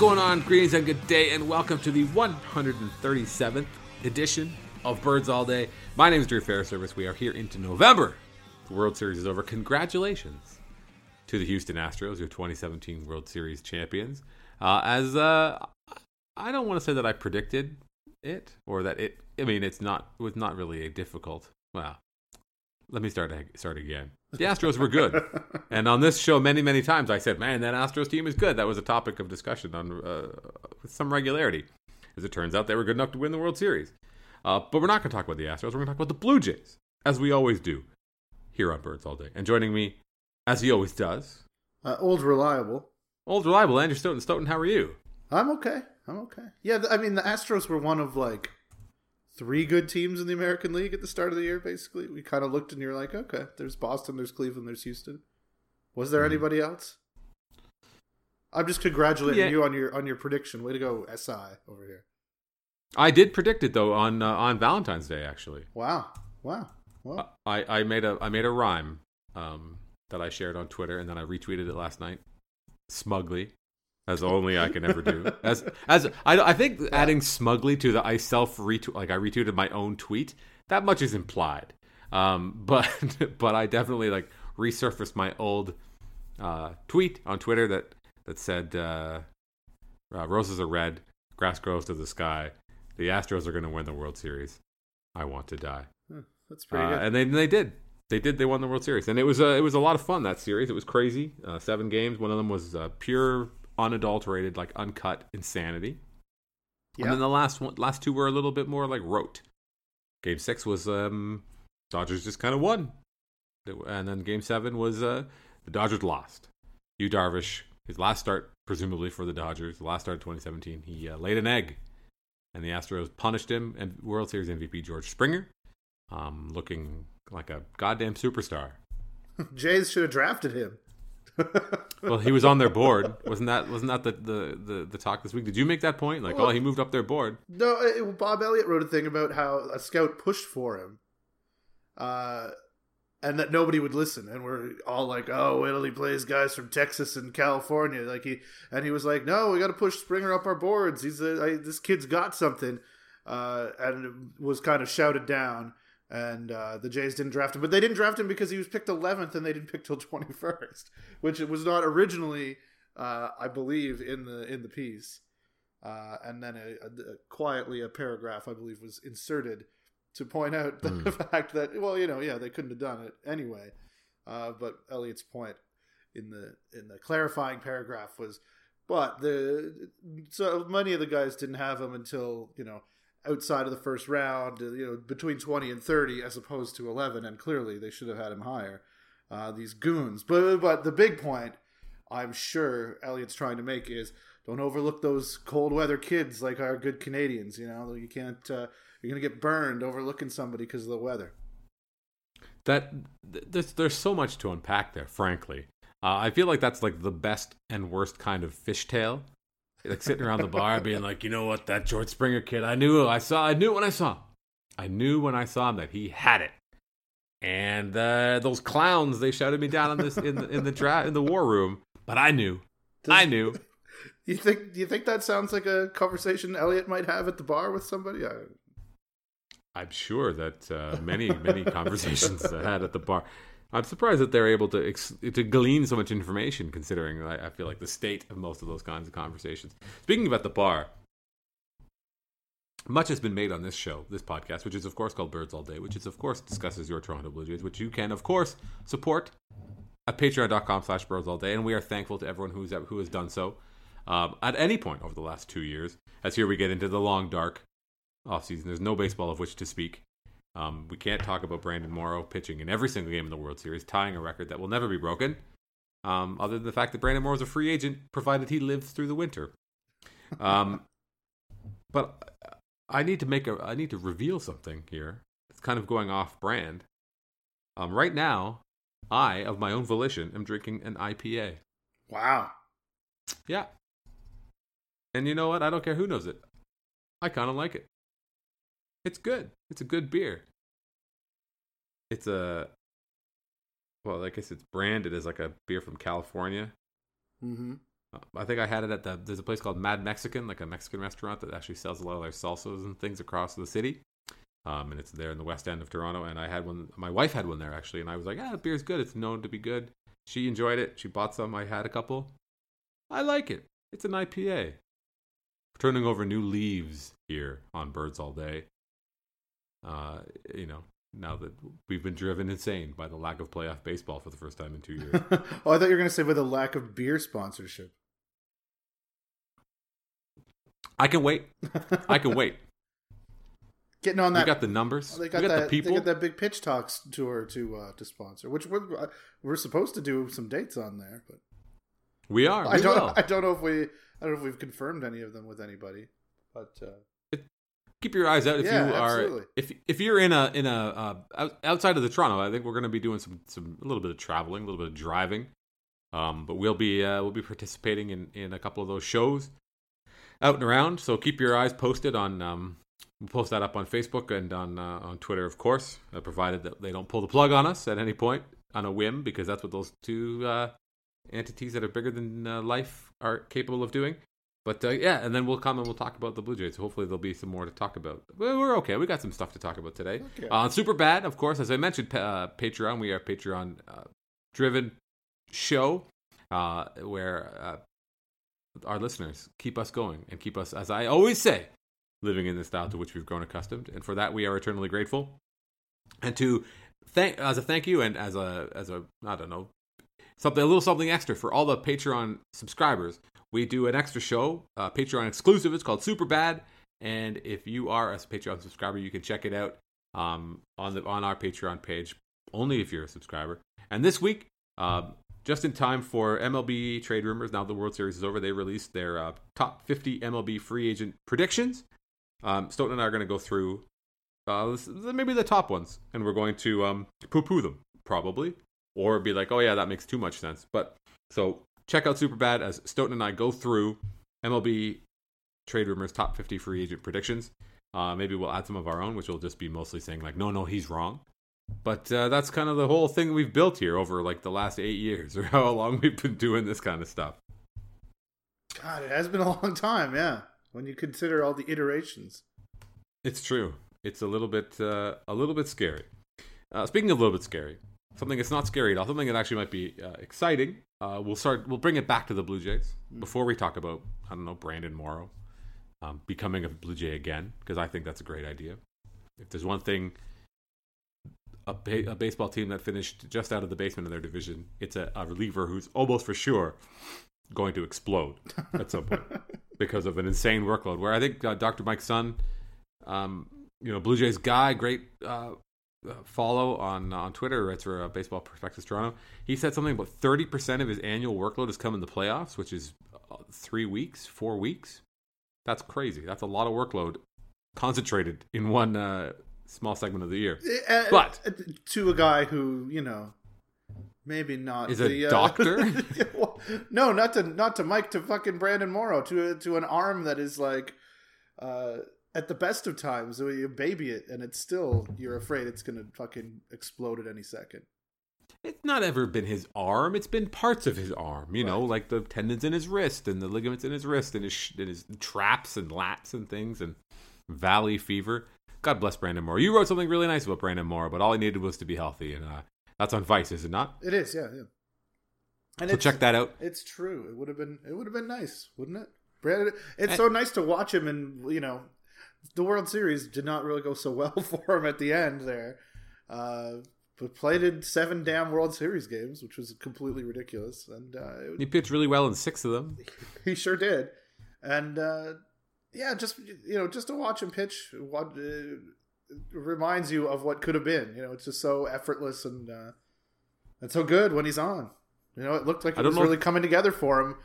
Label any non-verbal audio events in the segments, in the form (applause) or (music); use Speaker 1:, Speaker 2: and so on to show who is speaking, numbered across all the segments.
Speaker 1: going on? Greetings and good day, and welcome to the 137th edition of Birds All Day. My name is Drew Fairservice. We are here into November. The World Series is over. Congratulations to the Houston Astros, your 2017 World Series champions. Uh, as uh, I don't want to say that I predicted it or that it. I mean, it's not. It was not really a difficult. Well, let me start start again. (laughs) The Astros were good, and on this show, many many times I said, "Man, that Astros team is good." That was a topic of discussion on uh, with some regularity. As it turns out, they were good enough to win the World Series. Uh, but we're not going to talk about the Astros. We're going to talk about the Blue Jays, as we always do here on Birds All Day. And joining me, as he always does,
Speaker 2: uh, old reliable,
Speaker 1: old reliable Andrew Stoughton. Stoughton, how are you?
Speaker 2: I'm okay. I'm okay. Yeah, I mean, the Astros were one of like three good teams in the American League at the start of the year. Basically, we kind of looked and you're like, okay, there's Boston, there's Cleveland, there's Houston. Was there mm anybody else? I'm just congratulating yeah. you on your on your prediction. Way to go, SI over here.
Speaker 1: I did predict it though on uh, on Valentine's Day actually.
Speaker 2: Wow, wow. Well,
Speaker 1: I I made a I made a rhyme um, that I shared on Twitter and then I retweeted it last night smugly as (laughs) only I can ever do. As as I, I think adding smugly to the I self retweet like I retweeted my own tweet that much is implied. Um, (laughs) but but I definitely like resurfaced my old uh, tweet on Twitter that that said uh, uh, roses are red, grass grows to the sky. The Astros are going to win the World Series. I want to die.
Speaker 2: Hmm, that's pretty uh, good.
Speaker 1: And they they did. They did. They won the World Series, and it was a it was a lot of fun that series. It was crazy. Uh, seven games. One of them was uh, pure unadulterated, like uncut insanity. Yeah. And then the last one, last two were a little bit more like rote. Game six was um, Dodgers just kind of won, and then game seven was uh, the Dodgers lost. Yu Darvish, his last start presumably for the Dodgers, the last start of 2017, he uh, laid an egg, and the Astros punished him. And World Series MVP George Springer, um, looking like a goddamn superstar. (laughs)
Speaker 2: Jays should have drafted him
Speaker 1: well, he was on their board, wasn't that? Wasn't that the, the, the, the talk this week? Did you make that point? Like, well, oh, he moved up their board.
Speaker 2: No, it, Bob Elliott wrote a thing about how a scout pushed for him, uh, and that nobody would listen, and we're all like, "Oh, he plays guys from Texas and California." Like he and he was like, "No, we got to push Springer up our boards. He's a, I, this kid's got something," uh, and it was kind of shouted down and uh, the Jays didn't draft him. But they didn't draft him because he was picked 11th, and they didn't pick till (laughs) 21st, which it was not originally, uh, I believe, in the in the piece. Uh, and then a, a, quietly a paragraph, I believe, was inserted to point out the mm. (laughs) fact that well, you know, yeah, they couldn't have done it anyway. Uh, but Elliott's point in the in the clarifying paragraph was, but the so many of the guys didn't have him until you know outside of the first round, uh, you know, between 20 and 30 as opposed to 11, and clearly they should have had him higher. Uh, these goons. But, but the big point I'm sure Elliott's trying to make is don't overlook those cold weather kids like our good Canadians. You know, you can't, uh, you're going to get burned overlooking somebody because of the weather.
Speaker 1: That there's, there's so much to unpack there, frankly. Uh, I feel like that's like the best and worst kind of fishtail like sitting around the bar, being like, you know what, that George Springer kid, I knew, I saw, I knew when I saw him, I knew when I saw him that he had it. And uh, those clowns, they shouted me down on this in the, in the dra- in the war room, but I knew, Does, I knew.
Speaker 2: You think? Do you think that sounds like a conversation Elliott might have at the bar with somebody? I...
Speaker 1: I'm sure that uh, many many conversations (laughs) I had at the bar. I'm surprised that they're able to ex- to glean so much information, considering I, I feel like the state of most of those kinds of conversations. Speaking about the bar, much has been made on this show, this podcast, which is of course called Birds All Day, which is of course discusses your Toronto Blue Jays, which you can of course support at patreon.com slash birds all day. And we are thankful to everyone who's who has done so um, at any point over the last two years. As here we get into the long, dark off season. There's no baseball of which to speak. Um, we can't talk about Brandon Morrow pitching in every single game in the World Series, tying a record that will never be broken. Um, other than the fact that Brandon Morrow is a free agent, provided he lives through the winter. Um, (laughs) but I need to make a, I need to reveal something here. It's kind of going off brand. Um, right now, I, of my own volition, am drinking an IPA.
Speaker 2: Wow.
Speaker 1: Yeah. And you know what? I don't care who knows it. I kind of like it. It's good. It's a good beer. It's a well, I guess it's branded as like a beer from California.
Speaker 2: Mm-hmm.
Speaker 1: I think I had it at the. There's a place called Mad Mexican, like a Mexican restaurant that actually sells a lot of their salsas and things across the city. Um, and it's there in the west end of Toronto. And I had one. My wife had one there actually, and I was like, "Ah, the beer's good. It's known to be good." She enjoyed it. She bought some. I had a couple. I like it. It's an IPA. Turning over new leaves here on Birds All Day. Uh, you know, now that we've been driven insane by the lack of playoff baseball for the first time in two years. (laughs)
Speaker 2: oh, I thought you were going to say with a lack of beer sponsorship.
Speaker 1: I can wait. I can wait. (laughs)
Speaker 2: Getting on that.
Speaker 1: We got the numbers.
Speaker 2: They got,
Speaker 1: we got
Speaker 2: that.
Speaker 1: the people.
Speaker 2: They got that big pitch talks tour to uh, to sponsor, which we're uh, we're supposed to do some dates on there, but
Speaker 1: we are. We
Speaker 2: I don't.
Speaker 1: will. (laughs)
Speaker 2: I don't know if we. I don't know if we've confirmed any of them with anybody, but uh,
Speaker 1: keep your eyes out if
Speaker 2: Yeah,
Speaker 1: you are
Speaker 2: absolutely.
Speaker 1: if if you're in a in a uh, outside of the Toronto. I think we're going to be doing some some a little bit of traveling, a little bit of driving. Um, but we'll be uh, we'll be participating in in a couple of those shows out and around. So keep your eyes posted on. Um, we'll post that up on Facebook and on uh, on Twitter, of course, uh, provided that they don't pull the plug on us at any point on a whim, because that's what those two uh, entities that are bigger than uh, life are capable of doing. But uh, yeah, and then we'll come and we'll talk about the Blue Jays. Hopefully, there'll be some more to talk about. We're okay. We got some stuff to talk about today.
Speaker 2: Okay.
Speaker 1: Uh, Super Bad, of course, as I mentioned, uh, Patreon. We are a Patreon uh, driven show uh, where uh, our listeners keep us going and keep us, as I always say, living in the style to which we've grown accustomed. And for that, we are eternally grateful. And to thank as a thank you and as a as a I don't know something a little something extra for all the Patreon subscribers. We do an extra show, uh, Patreon exclusive. It's called Super Bad, and if you are a Patreon subscriber, you can check it out um, on the on our Patreon page. Only if you're a subscriber. And this week, um, just in time for MLB trade rumors. Now the World Series is over. They released their uh, top 50 MLB free agent predictions. Um, Stoughton and I are going to go through uh, maybe the top ones, and we're going to um, poo-poo them probably, or be like, oh yeah, that makes too much sense. But so check out Superbad as Stoughton and I go through MLB trade rumors top 50 free agent predictions. Uh, maybe we'll add some of our own, which will just be mostly saying like, no, no, he's wrong. But uh, that's kind of the whole thing we've built here over like the last eight years, (laughs) or how long we've been doing this kind of stuff.
Speaker 2: God, it has been a (laughs) long time. Yeah, when you consider all the iterations.
Speaker 1: It's true. It's a little bit, uh, a little bit scary. Uh, speaking of a little bit scary, something that's not scary at all, something that actually might be uh, exciting. Uh, we'll start. We'll bring it back to the Blue Jays before we talk about I don't know Brandon Morrow um, becoming a Blue Jay again because I think that's a great idea. If there's one thing, a, ba- a baseball team that finished just out of the basement of their division, it's a, a reliever who's almost for sure going to explode at some point (laughs) because of an insane workload. Where I think uh, Dr. Mike Sun, um, you know, Blue Jays guy, great uh, follow on on Twitter, writes for uh, Baseball Prospectus Toronto. He said something about thirty percent of his annual workload has come in the playoffs, which is uh, three weeks, four weeks. That's crazy. That's a lot of workload concentrated in one uh, small segment of the year.
Speaker 2: Uh,
Speaker 1: But-
Speaker 2: uh, to a guy who you know, maybe not
Speaker 1: Is a
Speaker 2: the, uh,
Speaker 1: doctor? (laughs)
Speaker 2: no, not to not to Mike to fucking Brandon Morrow to to an arm that is like, uh, at the best of times you baby it and it's still you're afraid it's gonna fucking explode at any second.
Speaker 1: It's not ever been his arm. It's been parts of his arm. You know, like the tendons in his wrist and the ligaments in his wrist and his sh- and his traps and lats and things and valley fever. God bless Brandon Morrow. You wrote something really nice about Brandon Morrow, but all he needed was to be healthy, and uh, that's on Vice, is it not?
Speaker 2: It is, yeah, yeah. And
Speaker 1: So check that out.
Speaker 2: It's true. It would have been it would have been nice, wouldn't it? Brandon, it's
Speaker 1: I-
Speaker 2: so nice to watch him, and you know, the World Series did not really go so well (laughs) for him at the end there. Uh, but played in seven damn World Series games, which was completely ridiculous, and uh,
Speaker 1: He pitched really well in six of them. (laughs)
Speaker 2: he sure did. And uh, yeah, just you know, just to watch him pitch, what uh, reminds you of what could have been. You know, it's just so effortless and uh, and so good when he's on. You know, it looked like it was really
Speaker 1: if-
Speaker 2: coming together for him.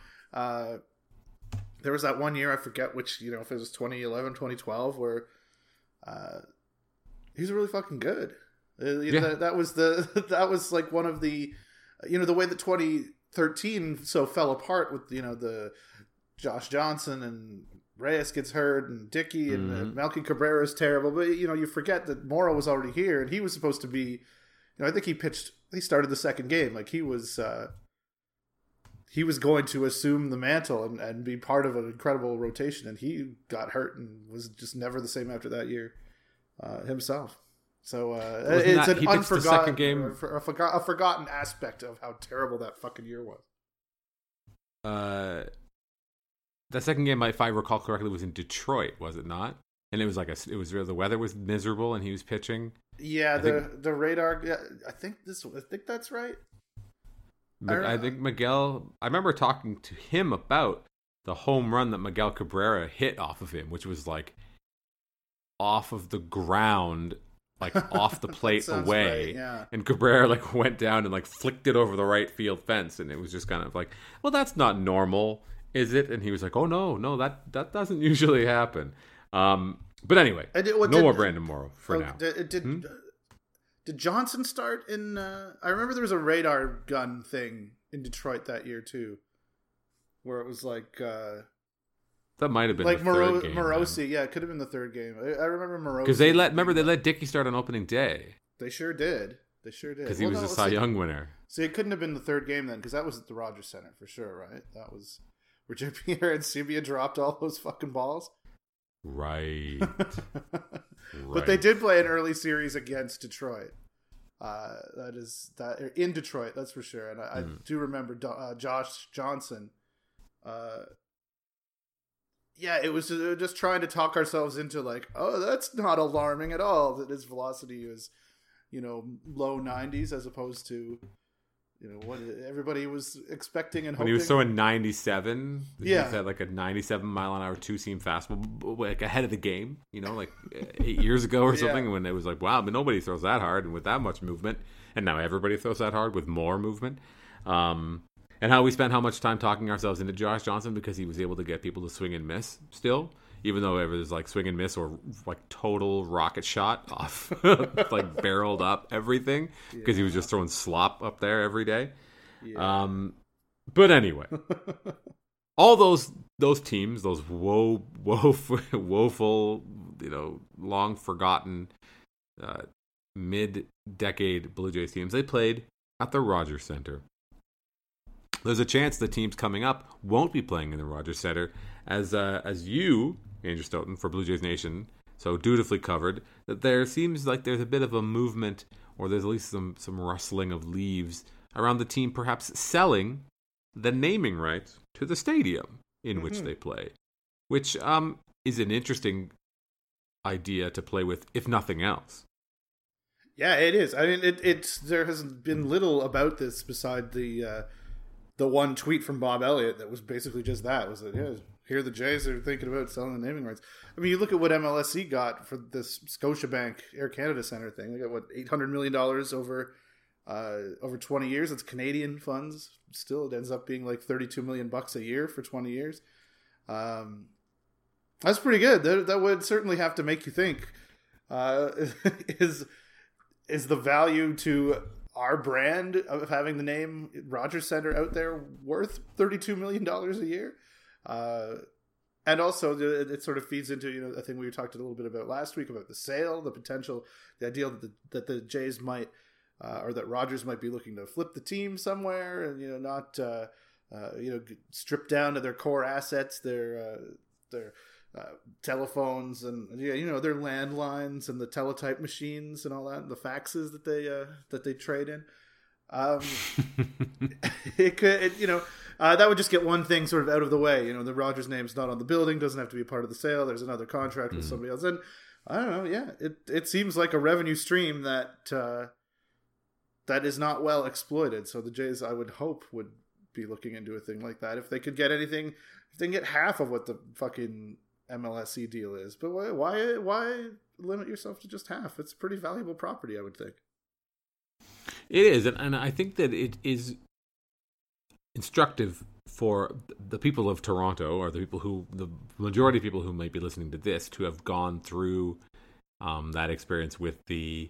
Speaker 2: There was that one year I forget which you know if it was 2011 2012 where uh, he's really fucking good. Uh, know,
Speaker 1: Yeah.
Speaker 2: that, that was the (laughs) that was like one of the you know the way that 2013 so fell apart with you know the Josh Johnson and Reyes gets hurt and Dickey and uh,
Speaker 1: Mhm.
Speaker 2: Melky Cabrera is terrible, but you know you forget that Morrow was already here and he was supposed to be. You know, I think he pitched. He started the second game. Like he was. uh he was going to assume the mantle and, and be part of an incredible rotation, and he got hurt and was just never the same after that year uh, himself. So uh, it's
Speaker 1: that-
Speaker 2: an
Speaker 1: he pitched the
Speaker 2: unforgotten
Speaker 1: game-
Speaker 2: a, for- a forgot- a forgotten aspect of how terrible that fucking year was.
Speaker 1: Uh, that second game, if I recall correctly, was in Detroit, was it not? And it was like a, it was the weather was miserable, and he was pitching.
Speaker 2: Yeah,
Speaker 1: I
Speaker 2: the
Speaker 1: think-
Speaker 2: the radar. Yeah, I think this. I think that's right. I-
Speaker 1: think Miguel. I remember talking to him about the home run that Miguel Cabrera hit off of him, which was like off of the ground, like (laughs) off the plate away.
Speaker 2: right, yeah.
Speaker 1: And Cabrera like went down and like flicked it over the right field fence, and it was just kind of like, well, that's not normal, is it? And he was like, oh no, no, that that doesn't (laughs) usually happen. Um, but anyway,
Speaker 2: did- what
Speaker 1: no
Speaker 2: did-
Speaker 1: more Brandon Morrow for
Speaker 2: Oh,
Speaker 1: now.
Speaker 2: Did,
Speaker 1: Hmm?
Speaker 2: Did Johnson start in? Uh, I remember there was a radar gun thing in Detroit that year too, where it was like uh,
Speaker 1: that might have been
Speaker 2: like
Speaker 1: the
Speaker 2: Moro-
Speaker 1: third game.
Speaker 2: Morosi. Yeah, it could have been the third game. I, I remember Morosi
Speaker 1: because they let remember they let Dickey start on opening day
Speaker 2: They sure did. They sure did.
Speaker 1: because he
Speaker 2: Well,
Speaker 1: was
Speaker 2: no,
Speaker 1: a Cy
Speaker 2: see-
Speaker 1: Young winner.
Speaker 2: See, it couldn't have been the third game then, because that was at the Rogers Center for sure, right? That was where (laughs) JP Arencibia dropped all those fucking balls.
Speaker 1: Right. (laughs)
Speaker 2: But they did play an early series against Detroit. Uh, that is that in Detroit, that's for sure. And I,
Speaker 1: Hmm.
Speaker 2: I do remember uh, Josh Johnson. Uh, yeah, it was uh, just trying to talk ourselves into like, oh, that's not alarming at all. That his velocity is, you know, low nineties as opposed to, you know, what everybody was expecting and
Speaker 1: when
Speaker 2: hoping.
Speaker 1: he was throwing 97
Speaker 2: Yeah.
Speaker 1: he had like a 97 mile an hour two seam fastball like ahead of the game you know like (laughs) eight years ago or
Speaker 2: Yeah.
Speaker 1: something when it was like wow but nobody throws that hard and with that much movement and now everybody throws that hard with more movement um and how we spent how much time talking ourselves into Josh Johnson because he was able to get people to swing and miss still even though it was like swing and miss or like total rocket shot (laughs) off like barreled up everything because he was just throwing slop up there every day
Speaker 2: Yeah.
Speaker 1: um, but anyway, (laughs) all those those teams, those woe, woeful, (laughs) woeful, you know, long forgotten uh, mid-decade Blue Jays teams, they played at the Rogers Center. There's a chance the teams coming up won't be playing in the Rogers Center, as uh, as you, Andrew Stoughton, for Blue Jays Nation, so dutifully covered that there seems like there's a bit of a movement, or there's at least some some rustling of leaves around the team, perhaps selling the naming rights to the stadium in which
Speaker 2: Mhm.
Speaker 1: they play, which um, is an interesting idea to play with, if nothing else.
Speaker 2: Yeah, it is. I mean, it, it's there has been little about this beside the uh, the one tweet from Bob Elliott that was basically just that was that yeah, here the Jays are thinking about selling the naming rights. I mean, you look at what MLSE got for this Scotiabank Air Canada Center thing. They got what eight hundred million dollars over uh, over twenty years. It's Canadian funds. Still, it ends up being like thirty two million bucks a year for twenty years. Um, that's pretty good. That, that would certainly have to make you think. Uh, (laughs) is is the value to our brand of having the name Rogers Center out there worth thirty-two million dollars a year? Uh, and also, the- it sort of feeds into you know a thing we talked a little bit about last week about the sale, the potential, the idea that the, that the Jays might uh, or that Rogers might be looking to flip the team somewhere, and you know not uh, uh, you know strip down to their core assets, their uh, their uh, telephones and yeah, you know their landlines and the teletype machines and all that, and the faxes that they that they trade in. Um, (laughs) it could, it, you know, uh, that would just get one thing sort of out of the way. You know, the Rogers name's not on the building, doesn't have to be a part of the sale. There's another contract with
Speaker 1: Mhm.
Speaker 2: somebody else, and I don't know. Yeah, it it seems like a revenue stream that uh, that is not well exploited. So the Jays, I would hope, would be looking into a thing like that if they could get anything. If they can get half of what the fucking MLSE deal is, but why why why limit yourself to just half? It's pretty valuable property, I would think.
Speaker 1: It is, and, and I think that it is instructive for the people of Toronto, or the people who, the majority of people who might be listening to this, to have gone through um, that experience with the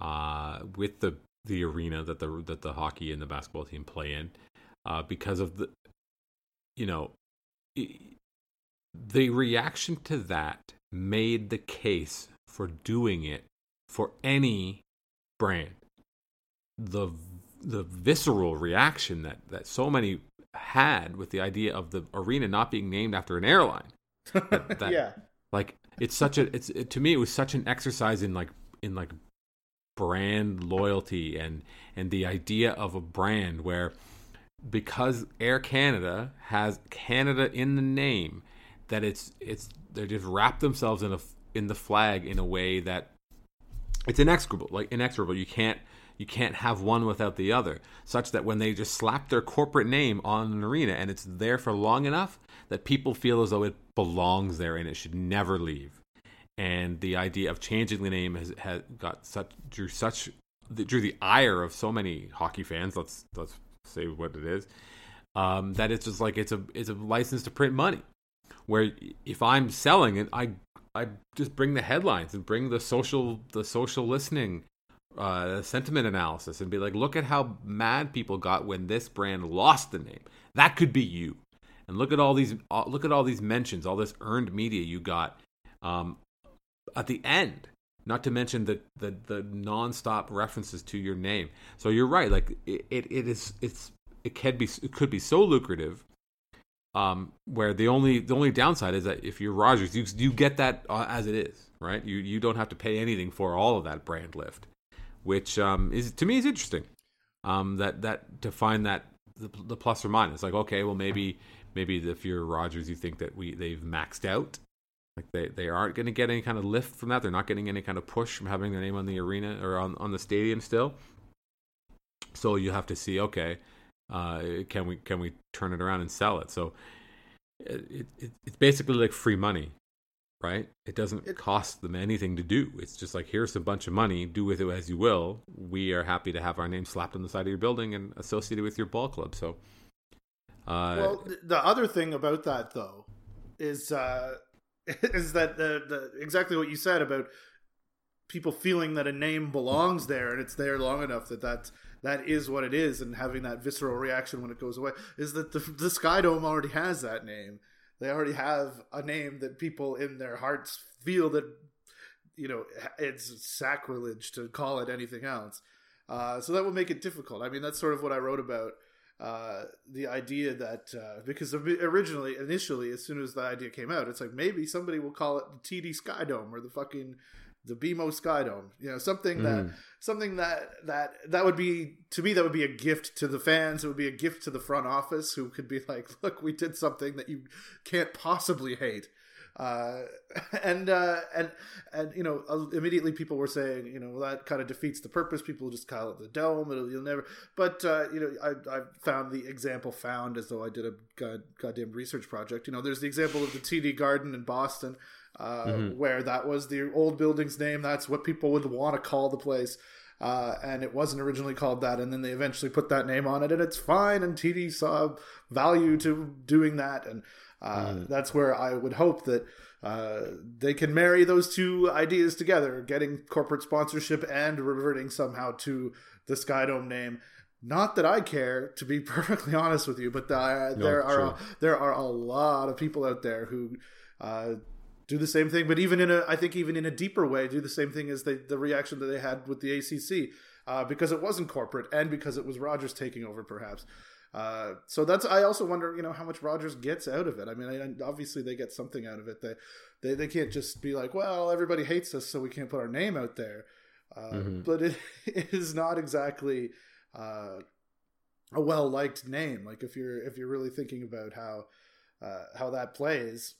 Speaker 1: uh, with the the arena that the that the hockey and the basketball team play in, uh, because of the, you know, the reaction to that made the case for doing it for any brand the the visceral reaction that that so many had with the idea of the arena not being named after an airline. That, (laughs) that,
Speaker 2: yeah.
Speaker 1: Like it's such a it's it, to me it was such an exercise in like in like brand loyalty and and the idea of a brand where because Air Canada has Canada in the name that it's it's they just wrap themselves in a in the flag in a way that it's inexorable like inexorable you can't you can't have one without the other such that when they just slap their corporate name on an arena and it's there for long enough that people feel as though it belongs there and it should never leave. And the idea of changing the name has, has got such drew such drew the ire of so many hockey fans let's let's say what it is um, that it's just like it's a it's a license to print money. Where if i'm selling it i i just bring the headlines and bring the social the social listening uh, sentiment analysis and be like look at how mad people got when this brand lost the name. That could be you. And look at all these uh, look at all these mentions all this earned media you got um, at the end. Not to mention the the the nonstop references to your name. So you're right like it, it, it is it's it can be it could be so lucrative um, where the only the only downside is that if you're Rogers, you you get that uh, as it is, right? You you don't have to pay anything for all of that brand lift, which um, is to me is interesting. Um, that that to find that the, the plus or minus, like okay, well maybe maybe if you're Rogers, you think that we they've maxed out, like they they aren't going to get any kind of lift from that. They're not getting any kind of push from having their name on the arena or on on the stadium still. So you have to see, okay, uh, can we can we turn it around and sell it? So it, it it's basically like free money, right? It doesn't it, cost them anything to do. It's just like here's a bunch of money, do with it as you will. We are happy to have our name slapped on the side of your building and associated with your ball club. So,
Speaker 2: uh, well, the other thing about that though is uh, (laughs) is that the, the exactly what you said about people feeling that a name belongs there and it's there long enough that that's that is what it is, and having that visceral reaction when it goes away is that the, the Sky Dome already has that name. They already have a name that people in their hearts feel that you know it's sacrilege to call it anything else. Uh, so that would make it difficult. I mean, that's sort of what I wrote about uh, the idea that uh, because originally, initially, as soon as the idea came out, it's like maybe somebody will call it the TD Sky Dome or the fucking the BMO Sky Dome. You know, something that mm. something that that that would be to me that would be a gift to the fans. It would be a gift to the front office who could be like, (laughs) "Look, we did something that you can't possibly hate." Uh, (laughs) and uh, and and you know, immediately people were saying, you know, well, that kind of defeats the purpose. People just call it the dome. It'll, you'll never. But uh, you know, I I found the example found as though I did a god, goddamn research project. You know, there's the example of the TD Garden in Boston uh, mm-hmm. where that was the old building's name. That's what people would want to call the place. Uh, and it wasn't originally called that, and then they eventually put that name on it, and it's fine. And TD saw value to doing that, and uh, mm. that's where I would hope that uh, they can marry those two ideas together, getting corporate sponsorship and reverting somehow to the Skydome name. Not that I care, to be (laughs) perfectly honest with you, but the, no, there are a, there are a lot of people out there who uh, do the same thing, but even in a, I think even in a deeper way, do the same thing as they, the reaction that they had with the ACC, uh, because it wasn't corporate and because it was Rogers taking over, perhaps. Uh, so that's I also wonder, you know, how much Rogers gets out of it. I mean, I, obviously they get something out of it. They, they they can't just be like, well, everybody hates us, so we can't put our name out there. Uh, mm-hmm. But it, (laughs) it is not exactly uh, a well liked name. Like if you're if you're really thinking about how uh, how that plays,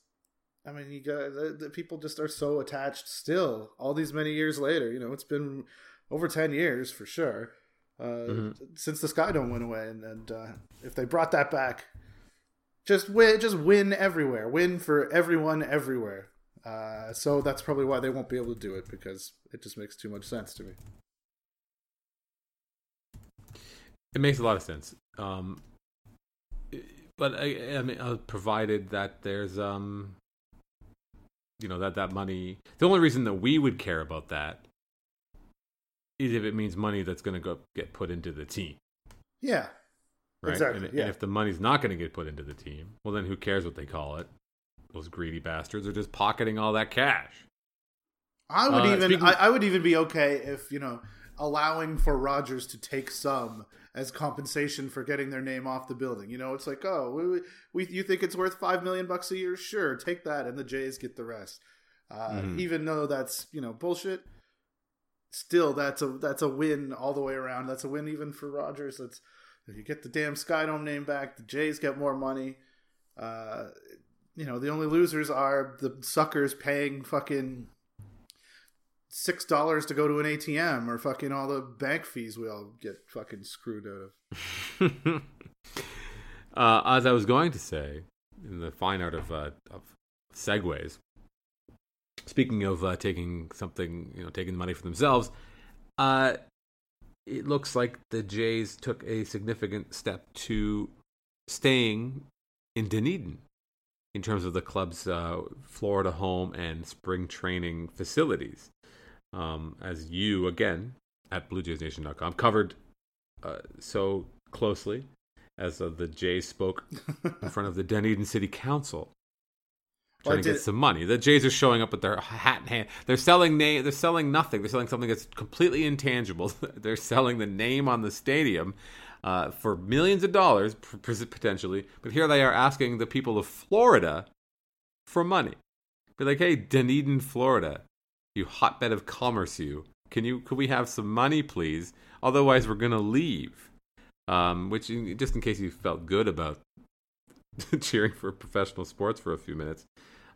Speaker 2: I mean, you got the, the, people just are so attached still, all these many years later. You know, it's been over ten years for sure uh, mm-hmm. since the Sky Dome went away, and, and uh, if they brought that back, just win, just win everywhere, win for everyone everywhere. Uh, so that's probably why they won't be able to do it because it just makes too much sense to me.
Speaker 1: It makes a lot of sense. Um, but I, I mean, uh, provided that there's um, you know that that money the only reason that we would care about that is if it means money that's going to go get put into the team.
Speaker 2: Yeah.
Speaker 1: Right?
Speaker 2: Exactly,
Speaker 1: and,
Speaker 2: yeah.
Speaker 1: and if the money's not going to get put into the team well then who cares what they call it? Those greedy bastards are just pocketing all that cash.
Speaker 2: I would uh, even speaking... I, I would even be okay if you know allowing for Rogers to take some as compensation for getting their name off the building. You know, it's like, oh, we, we you think it's worth five million bucks a year? Sure, take that, and the Jays get the rest. Uh, mm-hmm. Even though that's you know bullshit, still that's a that's a win all the way around. That's a win even for Rogers. That's you get the damn Skydome name back. The Jays get more money. Uh, you know, the only losers are the suckers paying fucking six dollars to go to an ATM or fucking all the bank fees we all get fucking screwed out
Speaker 1: of. (laughs) uh, as I was going to say, in the fine art of uh, of segues. Speaking of uh, taking something, you know, taking the money for themselves, uh, it looks like the Jays took a significant step to staying in Dunedin in terms of the club's uh, Florida home and spring training facilities. Um, as you, again, at BlueJaysNation.com, covered uh, so closely as uh, the Jays spoke in front of the Dunedin City Council trying well, to get some money. The Jays are showing up with their hat in hand. They're selling name. They're selling nothing. They're selling something that's completely intangible. (laughs) they're selling the name on the stadium uh, for millions of dollars potentially. But here they are asking the people of Florida for money. Be like, hey, Dunedin, Florida, you hotbed of commerce, you. Can you? Could we have some money, please? Otherwise, we're gonna leave. Um, which, just in case you felt good about (laughs) cheering for professional sports for a few minutes,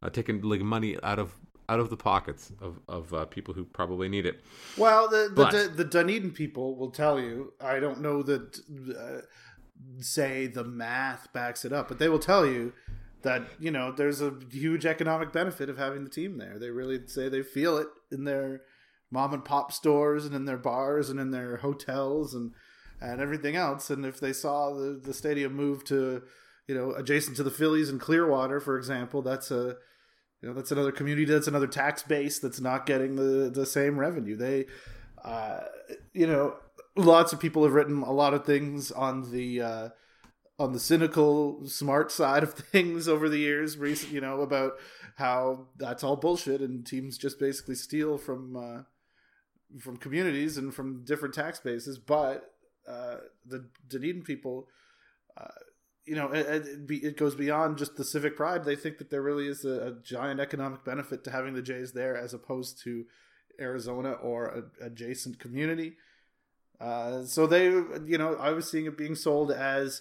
Speaker 1: uh, taking like money out of out of the pockets of of uh, people who probably need it.
Speaker 2: Well, the the, but, the Dunedin people will tell you. I don't know that uh, say the math backs it up, but they will tell you that you know there's a huge economic benefit of having the team there. They really say they feel it in their mom and pop stores and in their bars and in their hotels and and everything else. And if they saw the the stadium move to you know adjacent to the Phillies and Clearwater, for example, that's a you know, that's another community. That's another tax base that's not getting the the same revenue. They, uh, you know, lots of people have written a lot of things on the uh, on the cynical, smart side of (laughs) things over the years. Recent, you know, about how that's all bullshit and teams just basically steal from uh, from communities and from different tax bases. But uh, the Dunedin people uh, you know, it, it, goes beyond just the civic pride. They think that there really is a, a, giant economic benefit to having the Jays there, as opposed to Arizona or a, adjacent community. Uh, so they, you know, I was seeing it being sold as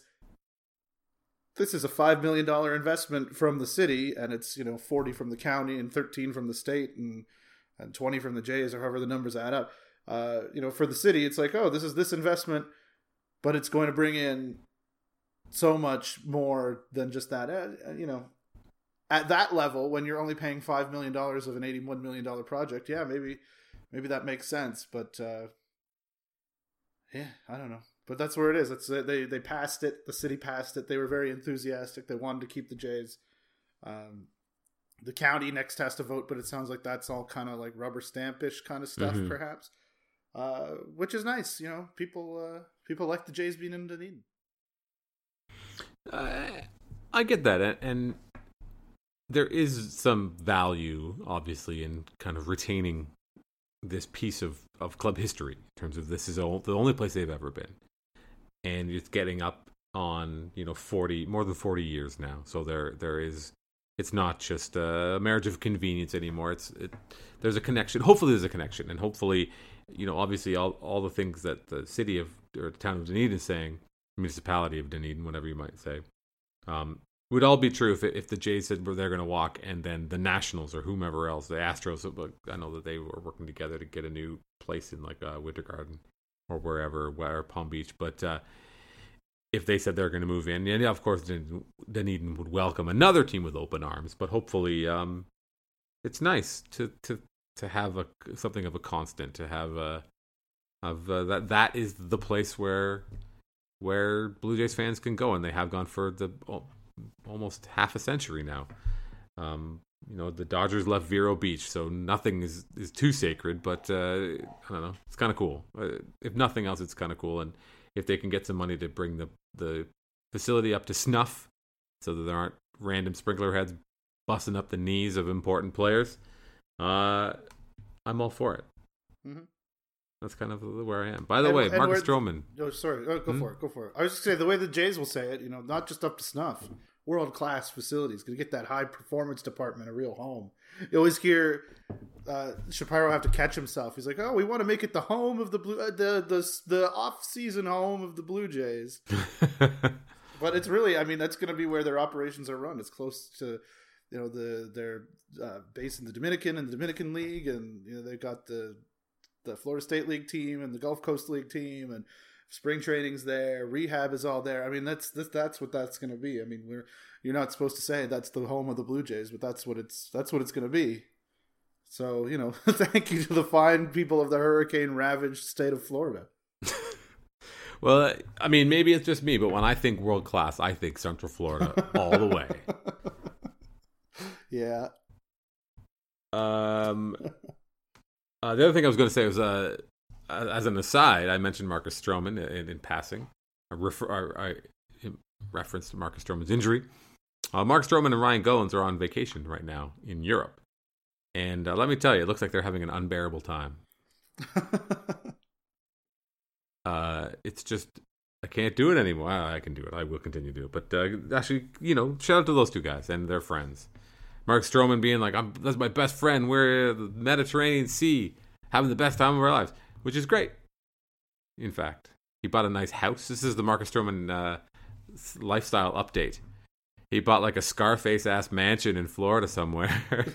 Speaker 2: this is a five million dollar investment from the city, and it's you know forty from the county and thirteen from the state and and twenty from the Jays or however the numbers add up. Uh, you know, for the city, it's like, oh, this is this investment, but it's going to bring in so much more than just that. Uh, you know, at that level, when you're only paying five million dollars of an eighty-one million dollar project, yeah, maybe maybe that makes sense. But uh, yeah, I don't know. But that's where it is. It's they they passed it. The city passed it. They were very enthusiastic. They wanted to keep the Jays. Um, the county next has to vote, but it sounds like that's all kind of like rubber stampish kind of stuff, mm-hmm. perhaps. Uh, which is nice, you know. People uh, people like the Jays being in Dunedin.
Speaker 1: Uh, I get that, and there is some value, obviously, in kind of retaining this piece of, of club history in terms of this is all, the only place they've ever been, and it's getting up on you know forty more than forty years now. So there there is it's not just a marriage of convenience anymore. It's it, there's a connection. Hopefully, there's a connection, and hopefully, you know, obviously, all all the things that the city of or the town of Dunedin is saying municipality of Dunedin, whatever you might say, um, would all be true if, if the Jays said they're going to walk, and then the Nationals or whomever else, the Astros. I know that they were working together to get a new place in like uh, Winter Garden or wherever, where Palm Beach. But uh, if they said they're going to move in, and of course Dunedin would welcome another team with open arms. But hopefully, um, it's nice to to to have a something of a constant to have a of uh, that that is the place where where Blue Jays fans can go, and they have gone for the almost half a century now. Um, you know, the Dodgers left Vero Beach, so nothing is, is too sacred. But uh, I don't know, it's kind of cool. Uh, if nothing else, it's kind of cool. And if they can get some money to bring the the facility up to snuff, so that there aren't random sprinkler heads busting up the knees of important players, uh, I'm all for it.
Speaker 2: Mm-hmm.
Speaker 1: That's kind of where I am. By the
Speaker 2: And-
Speaker 1: way,
Speaker 2: and
Speaker 1: Marcus Stroman.
Speaker 2: Oh, sorry. Oh, go for it. Go for it. I was just saying the way the Jays will say it, you know, not just up to snuff, world class facilities. Going to get that high performance department a real home. You always hear uh, Shapiro have to catch himself. He's like, "Oh, we want to make it the home of the blue, uh, the the the off season home of the Blue Jays." (laughs) But it's really, I mean, that's going to be where their operations are run. It's close to, you know, the their uh, base in the Dominican and the Dominican League, and you know they've got the the Florida State League team and the Gulf Coast League team, and spring training's there, rehab is all there. I mean, that's that's, that's what that's going to be. I mean, we're you're not supposed to say that's the home of the Blue Jays, but that's what it's that's what it's going to be. So you know, (laughs) thank you to the fine people of the hurricane ravaged state of Florida. (laughs)
Speaker 1: well, I mean, maybe it's just me, but when I think world class, I think Central Florida all the way. (laughs)
Speaker 2: Yeah.
Speaker 1: Um, uh, the other thing I was going to say was, uh, as an aside, I mentioned Marcus Stroman in, in passing. I, refer, I, I referenced Marcus Stroman's injury. Uh, Mark Stroman and Ryan Goins are on vacation right now in Europe, and uh, let me tell you, it looks like they're having an unbearable time. (laughs) Uh, it's just I can't do it anymore. I, I can do it. I will continue to do it. But uh, actually, you know, shout out to those two guys and their friends. Mark Stroman being like, I'm, "That's my best friend. We're in the Mediterranean Sea, having the best time of our lives," which is great. In fact, he bought a nice house. This is the Marcus Stroman uh, lifestyle update. He bought like a Scarface ass mansion in Florida somewhere. (laughs)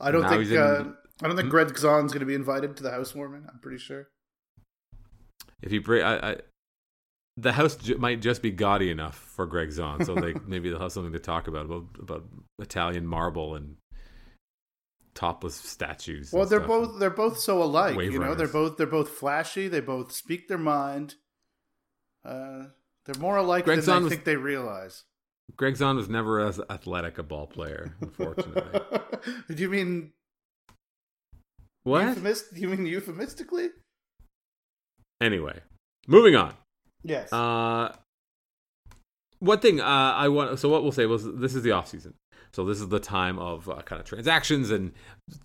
Speaker 2: I don't think
Speaker 1: in-
Speaker 2: uh, I don't think Gregg Zaun's going to be invited to the housewarming. I'm pretty sure.
Speaker 1: if you bring, I, I, the house j- might just be gaudy enough for Gregg Zaun, so they (laughs) maybe they'll have something to talk about about, about Italian marble and topless statues.
Speaker 2: Well, they're both they're both so alike.
Speaker 1: Wave
Speaker 2: you know, they're both they're both flashy. They both speak their mind. Uh, they're more alike
Speaker 1: Greg
Speaker 2: than
Speaker 1: Zahn
Speaker 2: I
Speaker 1: was-
Speaker 2: think they realize.
Speaker 1: Gregg Zaun was never as athletic a ball player, (laughs) unfortunately.
Speaker 2: Do you mean
Speaker 1: what?
Speaker 2: euphemist? You mean euphemistically?
Speaker 1: Anyway, moving on.
Speaker 2: Yes.
Speaker 1: Uh, one thing uh, I want. So what we'll say was this is the off season. So this is the time of uh, kind of transactions and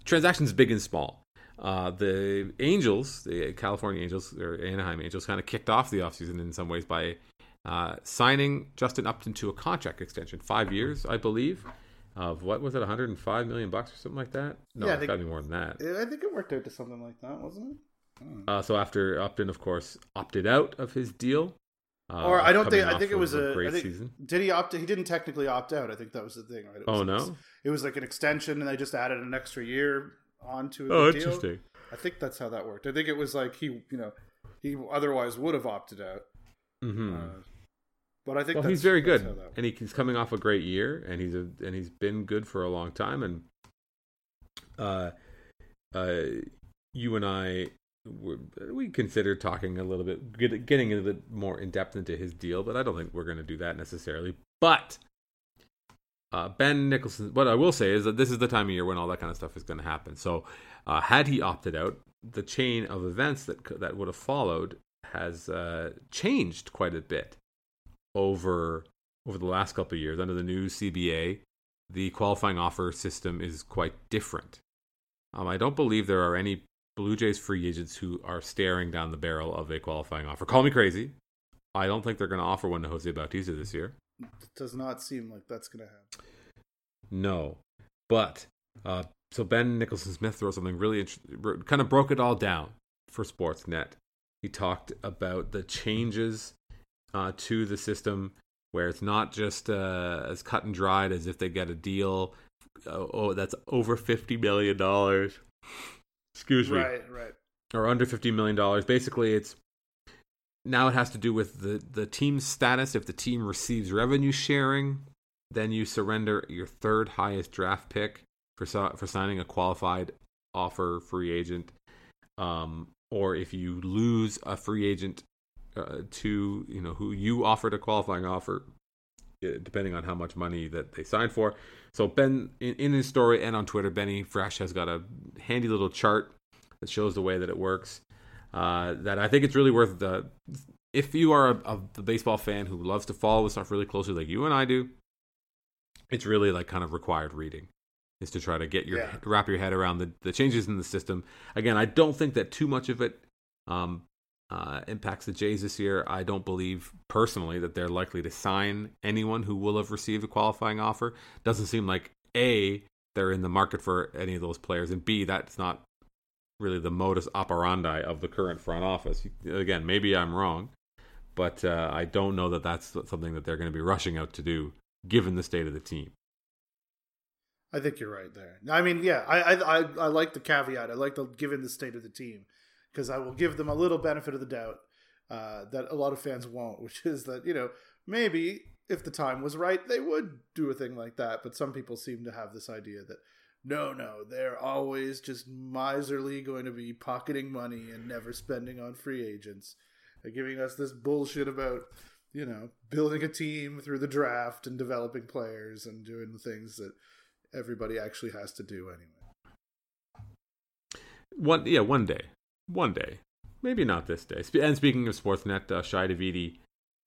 Speaker 1: transactions big and small. Uh, the Angels, the California Angels or Anaheim Angels, kind of kicked off the offseason in some ways by uh, signing Justin Upton to a contract extension, five years, I believe, of what was it, 105 million bucks or something like that? No,
Speaker 2: Yeah,
Speaker 1: it's got to be more than that.
Speaker 2: I think it worked out to something like that, wasn't it? Hmm.
Speaker 1: Uh, so after Upton, of course, opted out of his deal. Uh,
Speaker 2: or I don't think I think it was a.
Speaker 1: great
Speaker 2: think,
Speaker 1: season.
Speaker 2: Did he opt? He didn't technically opt out. I think that was the thing, right? It was,
Speaker 1: Oh
Speaker 2: it was-
Speaker 1: no!
Speaker 2: It was like an extension, and they just added an extra year onto the
Speaker 1: Oh,
Speaker 2: deal.
Speaker 1: interesting.
Speaker 2: I think that's how that worked. I think it was like he, you know, he otherwise would have opted out.
Speaker 1: hmm
Speaker 2: Uh, but I think
Speaker 1: well,
Speaker 2: that's,
Speaker 1: he's very good, and he, he's coming off a great year, and he's a, and he's been good for a long time. And uh, uh, you and I, we considered talking a little bit, get, getting a little bit more in depth into his deal, but I don't think we're going to do that necessarily. But uh, Ben Nicholson, what I will say is that this is the time of year when all that kind of stuff is going to happen. So, uh, had he opted out, the chain of events that that would have followed has uh, changed quite a bit over over the last couple of years under the new CBA. The qualifying offer system is quite different. Um, I don't believe there are any Blue Jays free agents who are staring down the barrel of a qualifying offer. Call me crazy. I don't think they're going to offer one to Jose Bautista this year.
Speaker 2: It does not seem like that's going to happen.
Speaker 1: No, but uh, so Ben Nicholson Smith wrote something really int- kind of broke it all down for Sportsnet. He talked about the changes uh, to the system where it's not just uh, as cut and dried as if they get a deal. Uh, oh, that's over fifty million dollars. Excuse me
Speaker 2: Right, right.
Speaker 1: or under $50 million. Basically, it's now it has to do with the, the team's status. If the team receives revenue sharing, then you surrender your third highest draft pick for, for signing a qualified offer free agent. Um, or if you lose a free agent uh, to, you know, who you offered a qualifying offer, uh, depending on how much money that they signed for. So Ben, in, in his story and on Twitter, Benny Fresh has got a handy little chart that shows the way that it works. Uh, that I think it's really worth the. If you are a, a, baseball fan who loves to follow this stuff really closely, like you and I do, it's really like kind of required reading. is to try to get your
Speaker 2: Yeah.
Speaker 1: wrap your head around the, the changes in the system. Again, I don't think that too much of it um, uh, impacts the Jays this year. I don't believe personally that they're likely to sign anyone who will have received a qualifying offer. Doesn't seem like a they're in the market for any of those players, and b that's not really the modus operandi of the current front office. Again, maybe I'm wrong, but uh, I don't know that that's something that they're going to be rushing out to do, given the state of the team.
Speaker 2: I think you're right there. I mean, yeah, I I I, I like the caveat. I like the given the state of the team because I will give them a little benefit of the doubt uh, that a lot of fans won't, (laughs) which is that you know maybe if the time was right, they would do a thing like that. But some people seem to have this idea that no, no, they're always just miserly going to be pocketing money and never spending on free agents. Giving us this bullshit about you know building a team through the draft and developing players and doing the things that everybody actually has to do anyway.
Speaker 1: One, yeah, one day, one day, maybe not this day. And speaking of Sportsnet, uh, Shi Davidi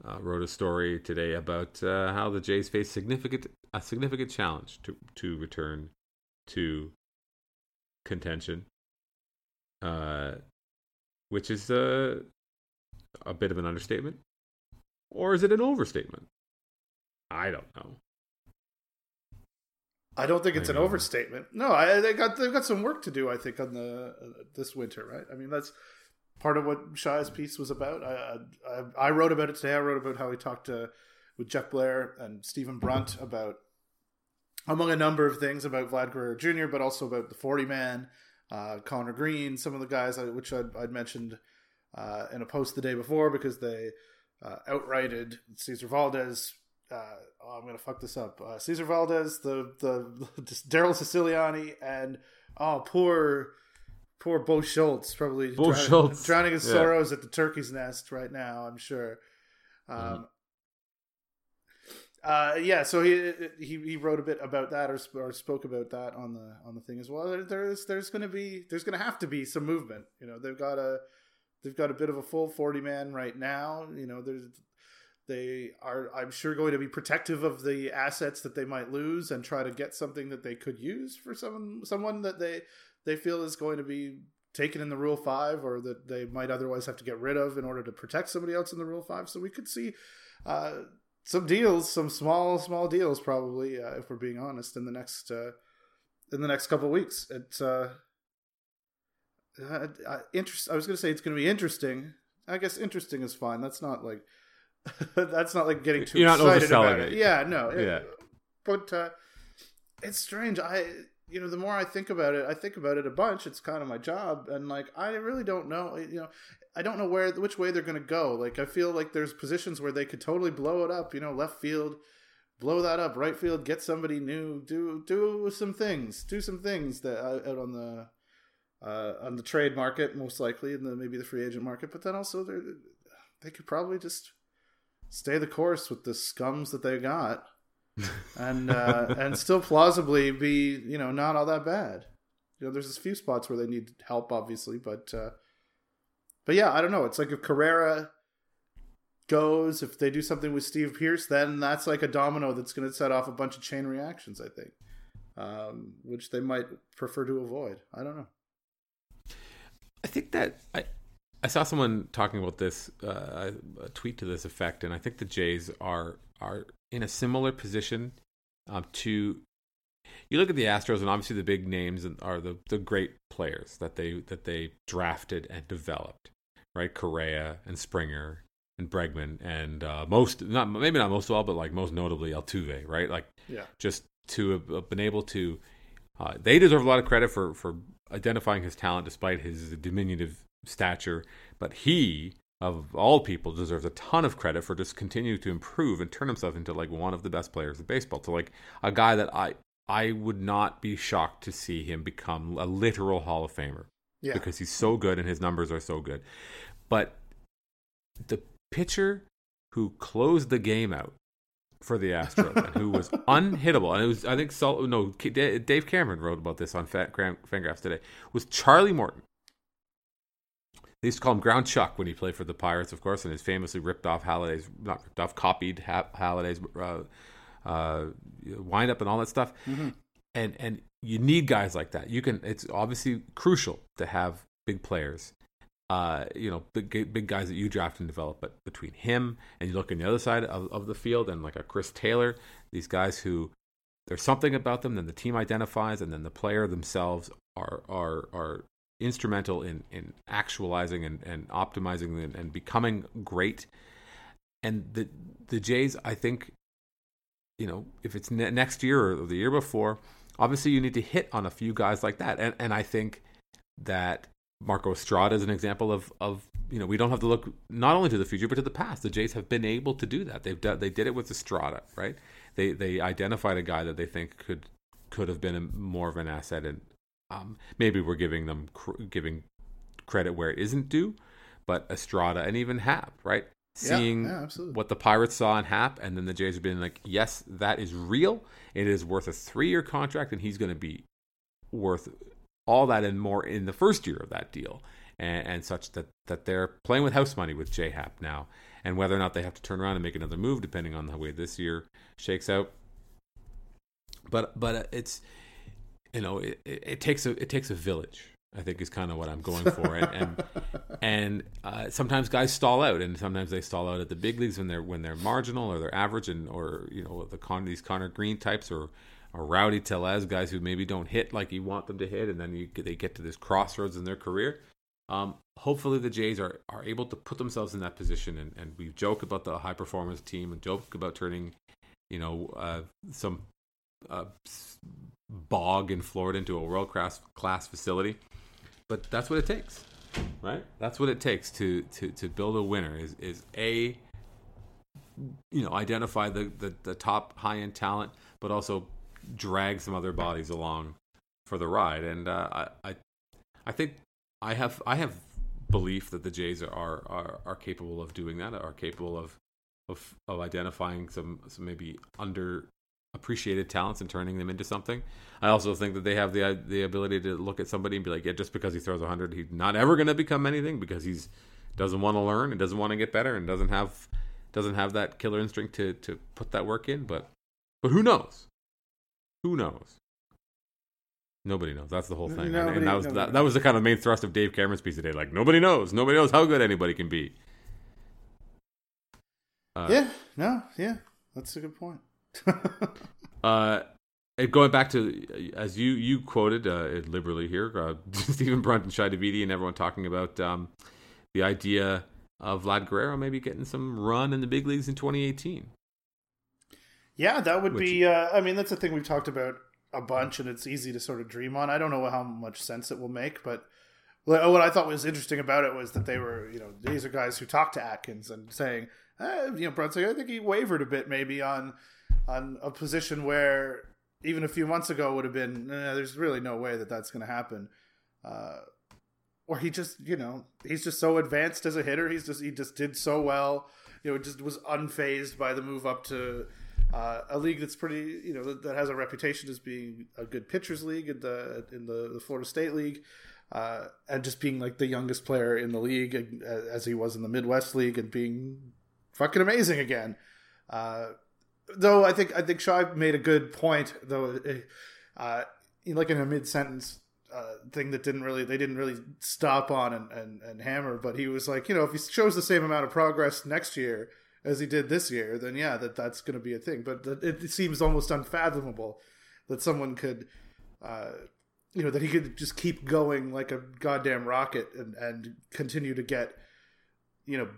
Speaker 1: uh, wrote a story today about uh, how the Jays face significant a significant challenge to to return to contention, uh, which is uh, a bit of an understatement, or is it an overstatement? I don't know.
Speaker 2: I don't think it's an overstatement. No, I, they got they've got some work to do. I think on the uh, this winter, right? I mean, that's part of what Shi's piece was about. I, I I wrote about it today. I wrote about how he talked to with Jeff Blair and Stephen Brunt about among a number of things about Vlad Guerrero Jr., but also about the Forty Man, uh, Conner Greene, some of the guys I, which I'd, I'd mentioned uh, in a post the day before because they uh, outrighted Cesar Valdez. Uh, oh, I'm gonna fuck this up. Uh, Cesar Valdez, the the (laughs) Darrell Ceciliani, and oh poor poor Bo Schultz, probably
Speaker 1: Bo
Speaker 2: drowning,
Speaker 1: Schultz,
Speaker 2: drowning his
Speaker 1: yeah.
Speaker 2: sorrows at the turkey's nest right now. I'm sure. Um,
Speaker 1: Mhm.
Speaker 2: uh, yeah, so he, he he wrote a bit about that or, or spoke about that on the on the thing as well. There, there's there's going to be there's going to have to be some movement. You know, they've got a they've got a bit of a full forty man right now. You know, there's they are I'm sure going to be protective of the assets that they might lose and try to get something that they could use for someone someone that they they feel is going to be taken in the Rule Five or that they might otherwise have to get rid of in order to protect somebody else in the Rule Five. So we could see. Uh, some deals, some small, small deals, probably, uh, if we're being honest, in the next uh, in the next couple weeks. It's uh, uh, interest. I was going to say it's going to be interesting. I guess interesting is fine. That's not like (laughs) that's not like getting too
Speaker 1: You're not
Speaker 2: excited about
Speaker 1: it.
Speaker 2: Yeah, no. it-
Speaker 1: Yeah.
Speaker 2: but uh, it's strange. I you know the more I think about it, I think about it a bunch. It's kind of my job, and like I really don't know. You know, I don't know where which way they're going to go. Like I feel like there's positions where they could totally blow it up. You know, left field, blow that up. Right field, get somebody new. Do do some things. Do some things that uh, out on the uh, on the trade market, most likely, and then maybe the free agent market. But then also they they could probably just stay the course with the scums that they got, (laughs) and uh, and still plausibly be you know not all that bad. You know, there's a few spots where they need help, obviously, but uh, but yeah, I don't know. It's like if Carrera goes, if they do something with Steve Pearce, then that's like a domino that's going to set off a bunch of chain reactions. I think, um, which they might prefer to avoid. I don't know.
Speaker 1: I think that I I saw someone talking about this uh, a tweet to this effect, and I think the Jays are are in a similar position um, to. You look at the Astros, and obviously the big names are the the great players that they that they drafted and developed, right? Correa and Springer and Bregman and uh, most not maybe not most of all, but like most notably Altuve, right? Like
Speaker 2: Yeah.
Speaker 1: just to have been able to uh, they deserve a lot of credit for for identifying his talent despite his diminutive stature but he of all people deserves a ton of credit for just continuing to improve and turn himself into like one of the best players in baseball so like a guy that i i would not be shocked to see him become a literal hall of famer
Speaker 2: Yeah.
Speaker 1: because he's so good and his numbers are so good but the pitcher who closed the game out for the Astros and who was (laughs) unhittable, and it was I think Sol, no Dave Cameron wrote about this on Fangraphs today was Charlie Morton. They used to call him Ground Chuck when he played for the Pirates, of course, and his famously ripped off Halladay's not ripped off, copied ha- Halladay's uh, uh, windup and all that stuff. And and you need guys like that. You can. It's obviously crucial to have big players. Uh, you know, big big guys that you draft and develop. But between him and you look on the other side of, of the field and like a Chris Taylor, these guys who there's something about them that the team identifies, and then the player themselves are are are instrumental in in actualizing and, and optimizing and, and becoming great. And the the Jays, I think, you know, if it's ne- next year or the year before, obviously you need to hit on a few guys like that. And and I think that Marco Estrada is an example of of you know we don't have to look not only to the future but to the past. The Jays have been able to do that. They've done they did it with Estrada, right? They they identified a guy that they think could could have been a, more of an asset, and um, maybe we're giving them cr- giving credit where it isn't due. But Estrada and even Happ, right? Seeing
Speaker 2: yeah, yeah,
Speaker 1: what the Pirates saw in Happ, and then the Jays have been like, yes, that is real. It is worth a three year contract, and he's going to be worth all that and more in the first year of that deal. And, and, such that, that they're playing with house money with J Happ now, and whether or not they have to turn around and make another move, depending on the way this year shakes out. But but it's you know it, it, it takes a it takes a village. I think is kind of what I'm going for, and and, (laughs) and uh, sometimes guys stall out, and sometimes they stall out at the big leagues when they're when they're marginal or they're average, and or you know the con these Conner Greene types or or Rowdy Tellez guys who maybe don't hit like you want them to hit, and then you, they get to this crossroads in their career. Um, hopefully, the Jays are, are able to put themselves in that position, and, and we joke about the high performance team and joke about turning, you know, uh, some uh, bog in Florida into a world class class facility. But that's what it takes, right? That's what it takes to to, to build a winner. Is is a you know identify the, the, the top high end talent, but also drag some other bodies along for the ride. And uh, I, I I think I have I have belief that the Jays are are are capable of doing that. Are capable of of of identifying some some maybe under appreciated talents and turning them into something. I also think that they have the the ability to look at somebody and be like, yeah, just because he throws 100, he's not ever going to become anything because he's doesn't want to learn and doesn't want to get better and doesn't have doesn't have that killer instinct to to put that work in. But but who knows? Who knows? Nobody knows. That's the whole thing. Nobody, and that was that, that, was the kind of main thrust of Dave Cameron's piece today. Like nobody knows. Nobody knows how good anybody can be.
Speaker 2: Uh, yeah. No. Yeah. That's a good point. (laughs)
Speaker 1: uh, going back to as you you quoted uh, liberally here, uh, (laughs) Stephen Brunt and Shi Davidi and everyone talking about um, the idea of Vlad Guerrero maybe getting some run in the big leagues in 2018.
Speaker 2: Yeah, that would Which, be. Uh, I mean, that's a thing we've talked about a bunch, and it's easy to sort of dream on. I don't know how much sense it will make, but what I thought was interesting about it was that they were, you know, these are guys who talked to Atkins and saying, eh, you know, Brunson, I think he wavered a bit maybe on on a position where even a few months ago would have been, eh, there's really no way that that's going to happen. Uh, or he just, you know, he's just so advanced as a hitter. He's just he just did so well. You know, just was unfazed by the move up to uh, a league that's pretty, you know, that, that, has a reputation as being a good pitchers league in the in the, the Florida State League, uh, and just being like the youngest player in the league as he was in the Midwest League, and being fucking amazing again. Uh, though I think I think Shi made a good point, though, uh, like in a mid sentence. Uh, thing that didn't really they didn't really stop on and, and, and hammer but he was like you know if he shows the same amount of progress next year as he did this year, then yeah, that that's going to be a thing. But it, seems almost unfathomable that someone could, uh, you know, that he could just keep going like a goddamn rocket and and continue to get, you know,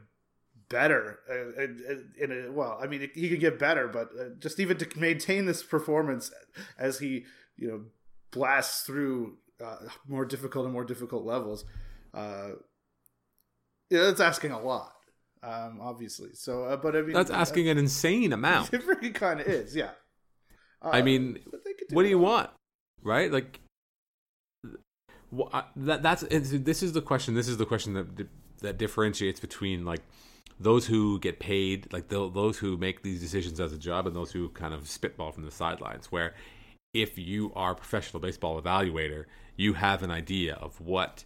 Speaker 2: better. Uh, in a, well, I mean, he could get better, but uh, just even to maintain this performance as he, you know, blasts through uh, more difficult and more difficult levels. Uh, yeah, that's asking a lot um, obviously. So, uh, but I mean,
Speaker 1: that's asking uh, an insane amount. (laughs)
Speaker 2: It really kind of is, yeah.
Speaker 1: Uh, I mean, do what do you want, right? Like, that that's this is the question. This is the question that that differentiates between like those who get paid, like the, those who make these decisions as a job, and those who kind of spitball from the sidelines. Where if you are a professional baseball evaluator, you have an idea of what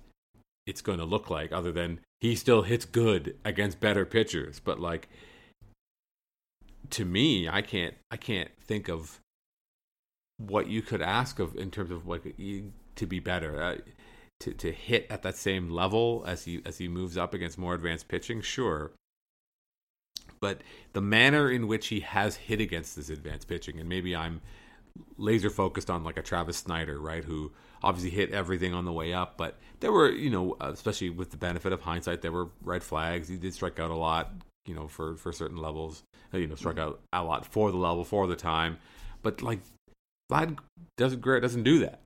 Speaker 1: it's going to look like, other than he still hits good against better pitchers. But like to me, I can't I can't think of what you could ask of in terms of like to be better. Uh, to, to hit at that same level as he as he moves up against more advanced pitching, sure. But the manner in which he has hit against this advanced pitching, and maybe I'm laser focused on like a Travis Snider, right? Who obviously hit everything on the way up, but there were, you know, especially with the benefit of hindsight, there were red flags. He did strike out a lot, you know, for for certain levels. You know, struck out a lot for the level for the time, but like Vlad doesn't doesn't do that.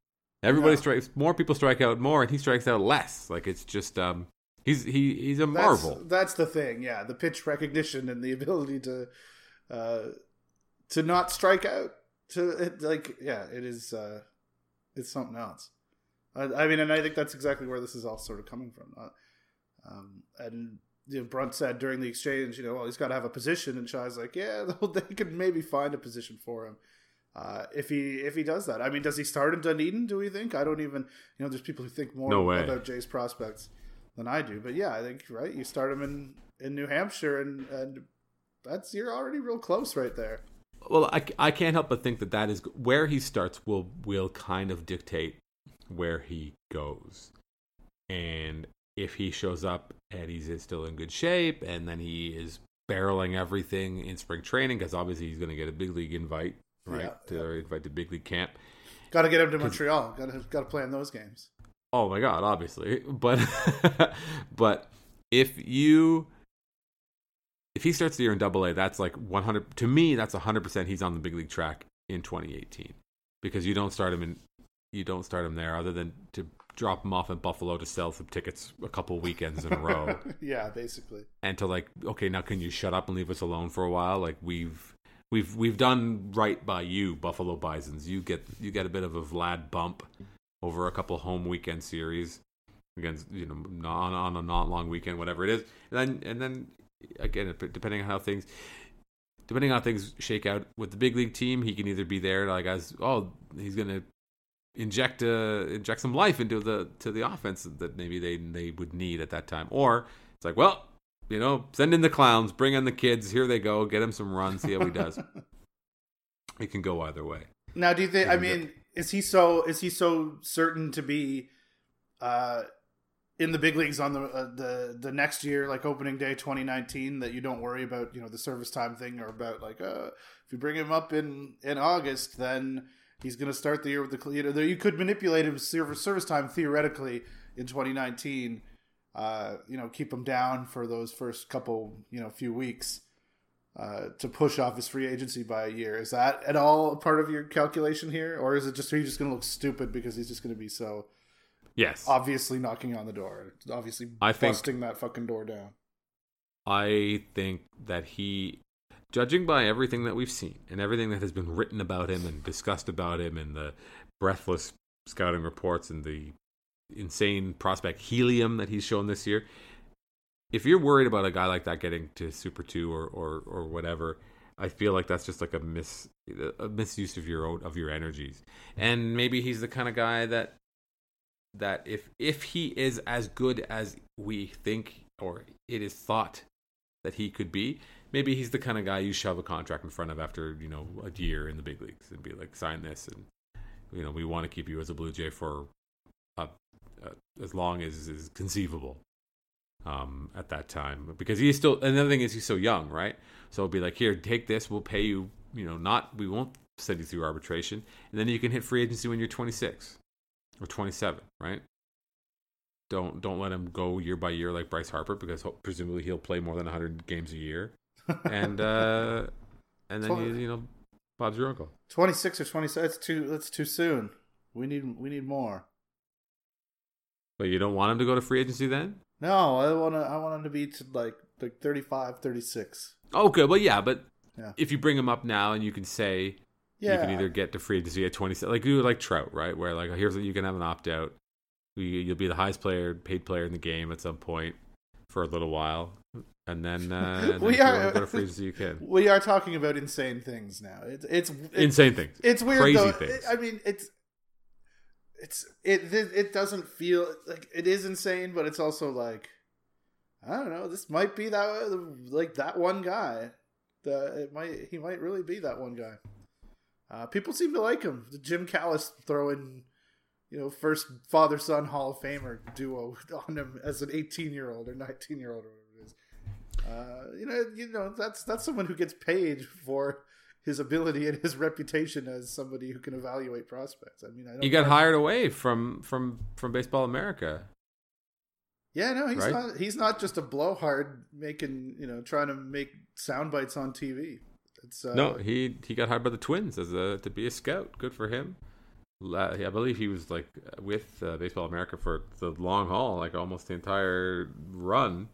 Speaker 1: Everybody no. strikes more people strike out more, and he strikes out less. Like it's just um, he's he he's a marvel.
Speaker 2: That's, that's the thing, yeah. The pitch recognition and the ability to uh, to not strike out. To it, like, yeah, it is. Uh, it's something else. I, I, mean, and I think that's exactly where this is all sort of coming from. Uh, um, and you know, Brunt said during the exchange, you know, well, he's got to have a position, and Shi's like, yeah, (laughs) they could maybe find a position for him. Uh, if he if he does that. I mean, does he start in Dunedin? Do we think? I don't even. You know, there's people who think more
Speaker 1: no way
Speaker 2: about Jay's prospects than I do. But yeah, I think right. You start him in in New Hampshire, and and that's you're already real close right there.
Speaker 1: Well, I, I can't help but think that that is where he starts will will kind of dictate where he goes, and if he shows up and he's still in good shape, and then he is barreling everything in spring training because obviously he's going to get a big league invite right? Yeah, to yeah. invite to big league camp.
Speaker 2: Got to get him to Montreal. Got to got to play in those games.
Speaker 1: Oh my god, obviously, (laughs) but (laughs) but if you if he starts the year in Double A, that's like 100 to me. That's 100 percent. He's on the big league track in 2018 because you don't start him in you don't start him there other than to drop him off in Buffalo to sell some tickets a couple weekends in a row. (laughs)
Speaker 2: yeah, basically.
Speaker 1: And to like, okay, now can you shut up and leave us alone for a while? Like we've we've we've done right by you, Buffalo Bisons. You get you get a bit of a Vlad bump over a couple home weekend series against you know on on a not long weekend, whatever it is, and then and then again depending on how things depending on how things shake out with the big league team, he can either be there like as oh he's gonna inject uh inject some life into the to the offense that maybe they they would need at that time, or it's like well you know, send in the clowns, bring in the kids. Here they go. Get him some runs. See how he does. (laughs) it can go either way.
Speaker 2: Now, do you think? I mean, is he so? Is he so certain to be uh, in the big leagues on the uh, the the next year, like opening day 2019, that you don't worry about you know the service time thing or about like uh, if you bring him up in in August, then he's going to start the year with the you know you could manipulate his service service time theoretically in 2019 uh, you know, keep him down for those first couple, you know, few weeks uh, to push off his free agency by a year. Is that at all part of your calculation here, or is it just he's just going to look stupid because he's just going to be so?
Speaker 1: Yes,
Speaker 2: obviously knocking on the door, obviously I busting think, that fucking door down.
Speaker 1: I think that he, judging by everything that we've seen and everything that has been written about him and discussed about him and the breathless scouting reports and the insane prospect helium that he's shown this year. If you're worried about a guy like that getting to Super Two or or or whatever, I feel like that's just like a mis a misuse of your own of your energies. And maybe he's the kind of guy that that if if he is as good as we think or it is thought that he could be, maybe he's the kind of guy you shove a contract in front of after you know a year in the big leagues and be like, sign this, and you know we want to keep you as a Blue Jay for as long as is conceivable um, at that time. Because he's still another thing is he's so young right? So it'll be like here take this. We'll pay you you know not we won't send you through arbitration. And then you can hit free agency when you're 26 or 27 right? Don't don't let him go year by year like Bryce Harper because presumably he'll play more than 100 games a year. (laughs) And uh and then you, you know Bob's your uncle.
Speaker 2: 26 or 27 that's too that's too soon. We need we need more.
Speaker 1: But you don't want him to go to free agency then?
Speaker 2: No, I want to. I want him to be to like like 35, 36.
Speaker 1: Okay, well, yeah, but yeah. if you bring him up now and you can say yeah. you can either get to free agency at 20, like you like Trout, right? Where like here's you can have an opt out. You'll be the highest player, paid player in the game at some point for a little while, and then, uh, (laughs) and
Speaker 2: we
Speaker 1: then are go to free agency. You can. (laughs)
Speaker 2: We are talking about insane things now. It's it's, it's
Speaker 1: insane things.
Speaker 2: It's weird.
Speaker 1: Crazy
Speaker 2: though.
Speaker 1: things.
Speaker 2: I mean, it's it's it it doesn't feel like it is insane, but it's also like I don't know. This might be that like that one guy. The it might he might really be that one guy. Uh, people seem to like him. The Jim Callis throwing, you know, first father son Hall of Famer duo (laughs) on him as an 18 year old or 19 year old or whatever it is. Uh, you know, you know that's that's someone who gets paid for his ability and his reputation as somebody who can evaluate prospects. I mean, I don't
Speaker 1: He got hired away from from from Baseball America.
Speaker 2: Yeah, no, he's
Speaker 1: Right?
Speaker 2: not. He's not just a blowhard making, you know, trying to make sound bites on TV. It's uh,
Speaker 1: No, he he got hired by the Twins as a to be a scout. Good for him. I believe he was like with uh, Baseball America for the long haul, like almost the entire run.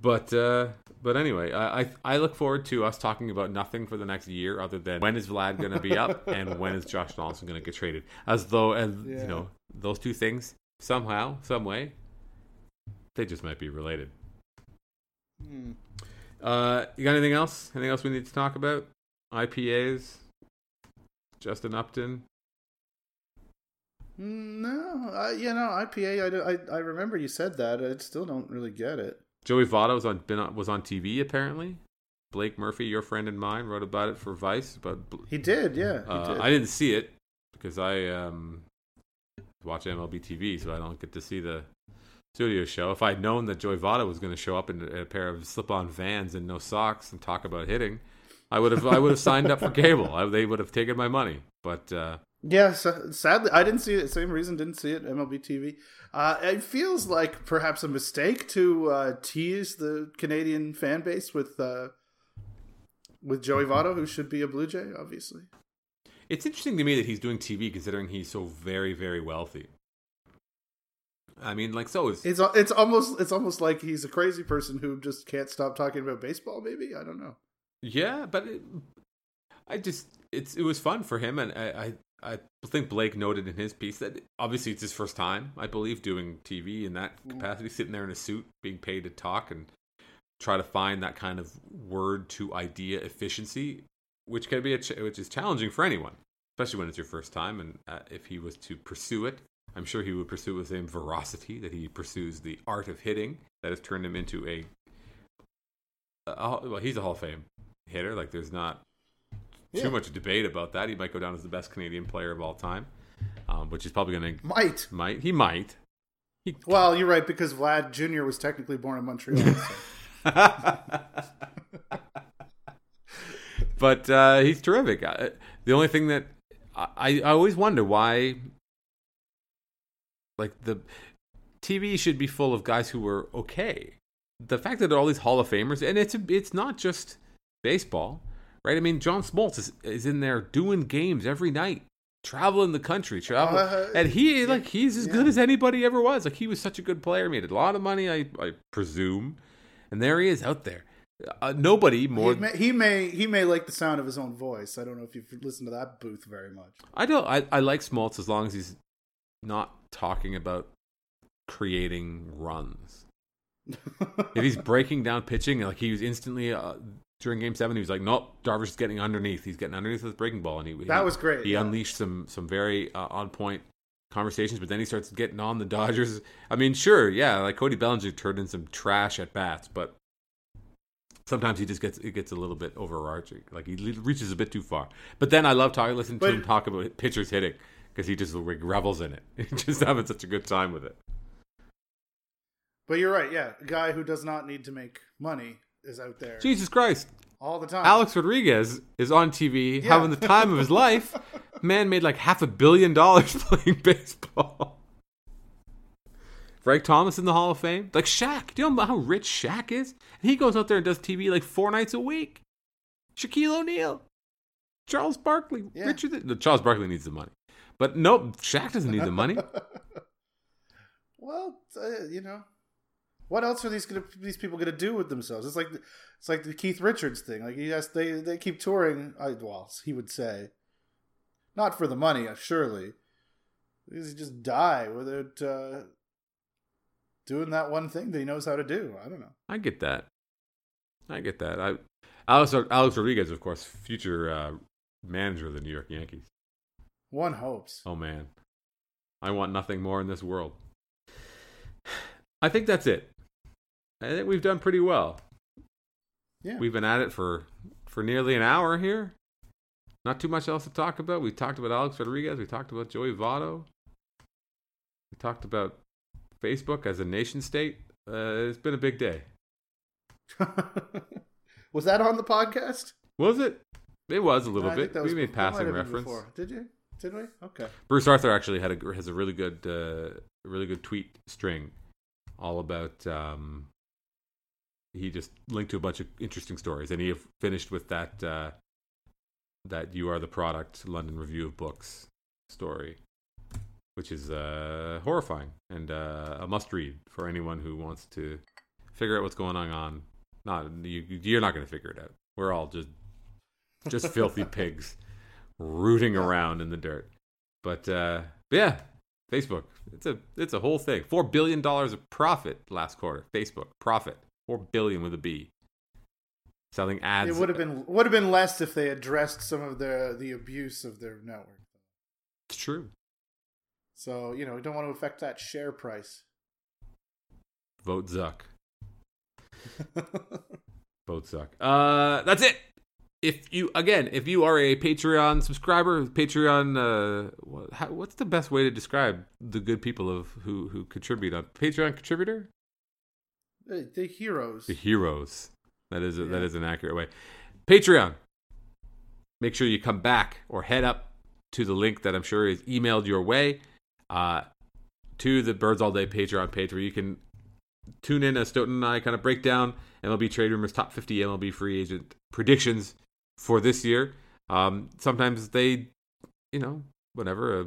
Speaker 1: But uh, but anyway, I, I I look forward to us talking about nothing for the next year, other than when is Vlad going to be up (laughs) and when is Josh Donaldson going to get traded. As though, as
Speaker 2: Yeah.
Speaker 1: you know, those two things somehow, some way, they just might be related.
Speaker 2: hmm.
Speaker 1: Uh, you got anything else? Anything else we need to talk about? IPAs. Justin Upton.
Speaker 2: Mm, no, I, you know, IPA. I, I I remember you said that. I still don't really get it.
Speaker 1: Joey Votto was on been on, was on TV apparently. Blake Murphy, your friend and mine, wrote about it for Vice. But
Speaker 2: He did, yeah. He
Speaker 1: uh,
Speaker 2: did.
Speaker 1: I didn't see it because I um, watch MLB TV, so I don't get to see the studio show. If I'd known that Joey Votto was going to show up in a pair of slip-on Vans and no socks and talk about hitting, I would have I would have signed up for cable. I, they would have taken my money. But uh,
Speaker 2: Yeah, so, sadly, I didn't see it. Same reason, didn't see it. MLB TV. Uh, it feels like perhaps a mistake to uh, tease the Canadian fan base with uh, with Joey Votto, who should be a Blue Jay, obviously.
Speaker 1: It's interesting to me that he's doing TV considering he's so very, very wealthy. I mean, like, so is.
Speaker 2: It's it's almost it's almost like he's a crazy person who just can't stop talking about baseball. Maybe I don't know.
Speaker 1: Yeah, but it, I just. It's It was fun for him, and I, I, think Blake noted in his piece that obviously it's his first time, I believe, doing TV in that capacity, sitting there in a suit, being paid to talk and try to find that kind of word to idea efficiency, which can be a ch- which is challenging for anyone, especially when it's your first time. And uh, if he was to pursue it, I'm sure he would pursue it with the same veracity that he pursues the art of hitting that has turned him into a. a well, he's a Hall of Fame hitter. Like, there's not
Speaker 2: Yeah.
Speaker 1: too much debate about that. He might go down as the best Canadian player of all time, um, which is probably going to
Speaker 2: Might.
Speaker 1: might he might. He,
Speaker 2: Well, you're right because Vlad Jr. was technically born in Montreal. so. (laughs)
Speaker 1: but uh, he's terrific. I, the only thing that I, I always wonder why, like the TV should be full of guys who were okay. The fact that there are all these Hall of Famers, and it's it's not just baseball, right? I mean, John Smoltz is, is in there doing games every night, traveling the country, traveling,
Speaker 2: Uh,
Speaker 1: and he like he's as
Speaker 2: yeah.
Speaker 1: good as anybody ever was. Like he was such a good player, made a lot of money, I I presume, and there he is out there. Uh, nobody more.
Speaker 2: he, may, he may he may like the sound of his own voice. I don't know if you've listened to that booth very much.
Speaker 1: I don't. I, I like Smoltz as long as he's not talking about creating runs. (laughs) if he's breaking down pitching, like he was instantly uh, during Game Seven, he was like, "Nope, Darvish is getting underneath. He's getting underneath with breaking ball," and he
Speaker 2: That
Speaker 1: he-
Speaker 2: was great,
Speaker 1: He
Speaker 2: yeah.
Speaker 1: unleashed some some very uh, on point conversations, but then he starts getting on the (laughs) Dodgers. I mean, sure, yeah, like Cody Bellinger turned in some trash at bats, but sometimes he just gets it gets a little bit overarching. Like he reaches a bit too far. But then I love talking, listening to
Speaker 2: But-
Speaker 1: him talk about pitchers hitting because he just revels in it. (laughs) He's just having such a good time with it.
Speaker 2: But you're right. Yeah, a guy who does not need to make money is out there
Speaker 1: Jesus Christ.
Speaker 2: all the time.
Speaker 1: Alex Rodriguez is on TV
Speaker 2: Yeah.
Speaker 1: having the time of his life. (laughs) Man made like half a billion dollars (laughs) playing baseball. Frank Thomas in the Hall of Fame. Like Shaq. Do you know how rich Shaq is? And he goes out there and does TV like four nights a week. Shaquille O'Neal. Charles Barkley.
Speaker 2: Yeah.
Speaker 1: Richer than, no, Charles Barkley needs the money. But nope, Shaq doesn't need the money. (laughs)
Speaker 2: well, uh, you know, what else are these gonna, these people going to do with themselves? It's like it's like the Keith Richards thing. Like yes, they they keep touring. I, well, he would say, not for the money, uh, surely. Because he just die without uh, doing that one thing that he knows how to do. I don't know.
Speaker 1: I get that. I get that. I Alex Alex Rodriguez, of course, future uh, manager of the New York Yankees.
Speaker 2: One hopes.
Speaker 1: Oh man, I want nothing more in this world. (sighs) I think that's it. I think we've done pretty well.
Speaker 2: Yeah.
Speaker 1: We've been at it for for nearly an hour here. not too much else to talk about. We talked about Alex Rodriguez. We talked about Joey Votto. We talked about Facebook as a nation state. Uh, it's been a big day. (laughs)
Speaker 2: was that on the podcast?
Speaker 1: Was it? It was a little
Speaker 2: I
Speaker 1: bit. We made
Speaker 2: before-
Speaker 1: passing reference.
Speaker 2: before. Did you? Did we? Okay.
Speaker 1: Bruce Arthur actually had a has a really good uh, really good tweet string all about um, he just linked to a bunch of interesting stories and he finished with that uh, that you are the product London Review of Books story which is uh, horrifying and uh, a must read for anyone who wants to figure out what's going on not you, you're not going to figure it out we're all just just filthy (laughs) pigs rooting around in the dirt. But uh, yeah, Facebook. It's a it's a whole thing. Four billion dollars of profit last quarter. Facebook profit. Four billion with a B. Selling ads.
Speaker 2: It would have been would have been less if they addressed some of the the abuse of their network.
Speaker 1: It's true.
Speaker 2: So you know, we don't want to affect that share price.
Speaker 1: Vote Zuck. (laughs) Vote Zuck. Uh, that's it. If you again, if you are a Patreon subscriber, Patreon, uh, what, how, what's the best way to describe the good people of who who contribute on Patreon contributor?
Speaker 2: The, the heroes.
Speaker 1: The heroes. That is a,
Speaker 2: Yeah.
Speaker 1: is an accurate way. Patreon. Make sure you come back or head up to the link that I'm sure is emailed your way uh, to the Birds All Day Patreon page where you can tune in as Stoughton and I kind of break down MLB Trade Rumors top 50 MLB free agent predictions for this year. Um, sometimes they, you know, whatever, a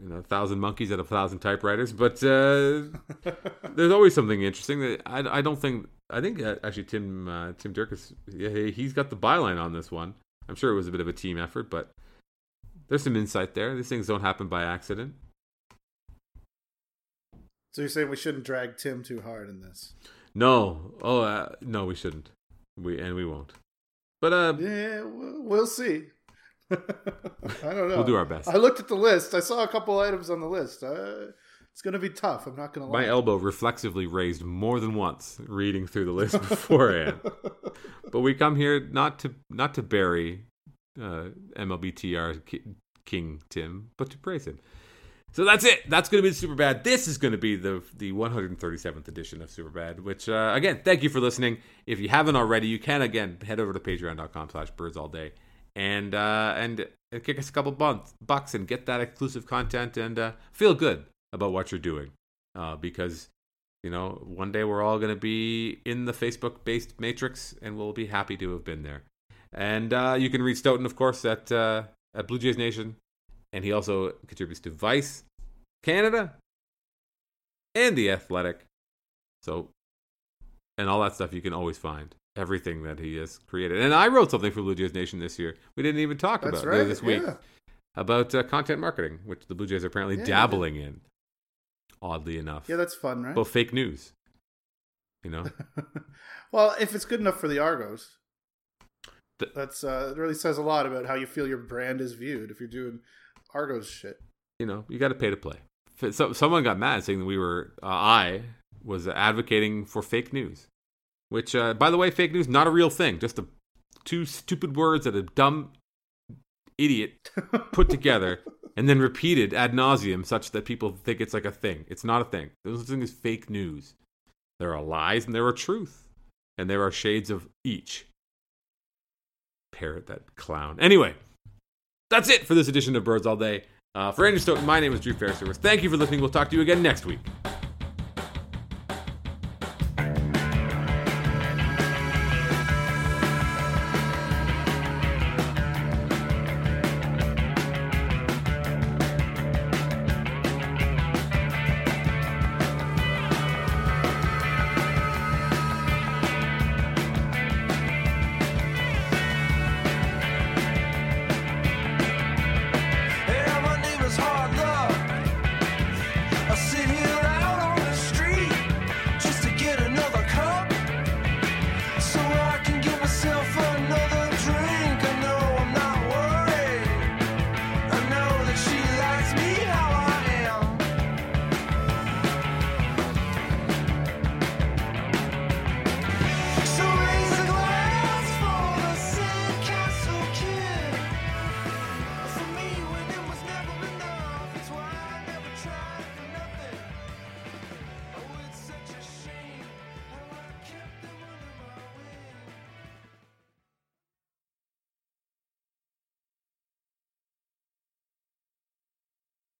Speaker 1: you know, a thousand monkeys at a thousand typewriters, but uh, (laughs) there's always something interesting that I, I don't think I think uh, actually Tim uh, Tim Dierkes yeah, he- he's got the byline on this one. I'm sure it was a bit of a team effort, but there's some insight there. These things don't happen by accident.
Speaker 2: so you're saying we shouldn't drag Tim too hard in this?
Speaker 1: No, oh uh, no, we shouldn't. We and we won't. But uh,
Speaker 2: Yeah, we'll see. I don't know.
Speaker 1: We'll do our best.
Speaker 2: I looked at the list. I saw a couple items on the list. Uh, it's going to be tough. I'm not going to lie.
Speaker 1: my elbow reflexively raised more than once reading through the list (laughs) beforehand. but we come here not to not to bury uh, MLBTR King Tim, but to praise him. So that's it. That's going to be Super Bad. This is going to be the the 137th edition of Super Bad. Which uh, again, thank you for listening. If you haven't already, you can again head over to Patreon.com/slash Birds All Day and uh, and kick us a couple bucks bucks and get that exclusive content and uh, feel good about what you're doing uh, because you know one day we're all going to be in the Facebook based matrix and we'll be happy to have been there. And uh, you can read Stoughton, of course, at uh, at Blue Jays Nation, and he also contributes to Vice Canada and the Athletic. So, and all that stuff you can always find everything that he has created. And I wrote something for Blue Jays Nation this year. We didn't even talk
Speaker 2: That's
Speaker 1: about
Speaker 2: right.
Speaker 1: this week
Speaker 2: Yeah.
Speaker 1: about uh, content marketing, which the Blue Jays are apparently
Speaker 2: Yeah,
Speaker 1: dabbling in. Oddly enough,
Speaker 2: Yeah, that's fun, right?
Speaker 1: well, fake news. You know, (laughs)
Speaker 2: well, if it's good enough for the Argos,
Speaker 1: Th-
Speaker 2: that's uh, it really says a lot about how you feel your brand is viewed. If you're doing Argos shit,
Speaker 1: you know, you got to pay to play. So, someone got mad saying that we were, uh, I was advocating for fake news, which, uh, by the way, fake news not a real thing. Just a, two stupid words that a dumb idiot (laughs) put together and then repeated ad nauseum, such that people think it's like a thing. It's not a thing. There's such thing as fake news. There are lies and there are truth, and there are shades of each. Parrot that clown. Anyway, that's it for this edition of Birds All Day. Uh, for Andrew Stoughton, my name is Drew Fairservice. Thank you for listening. We'll talk to you again next week.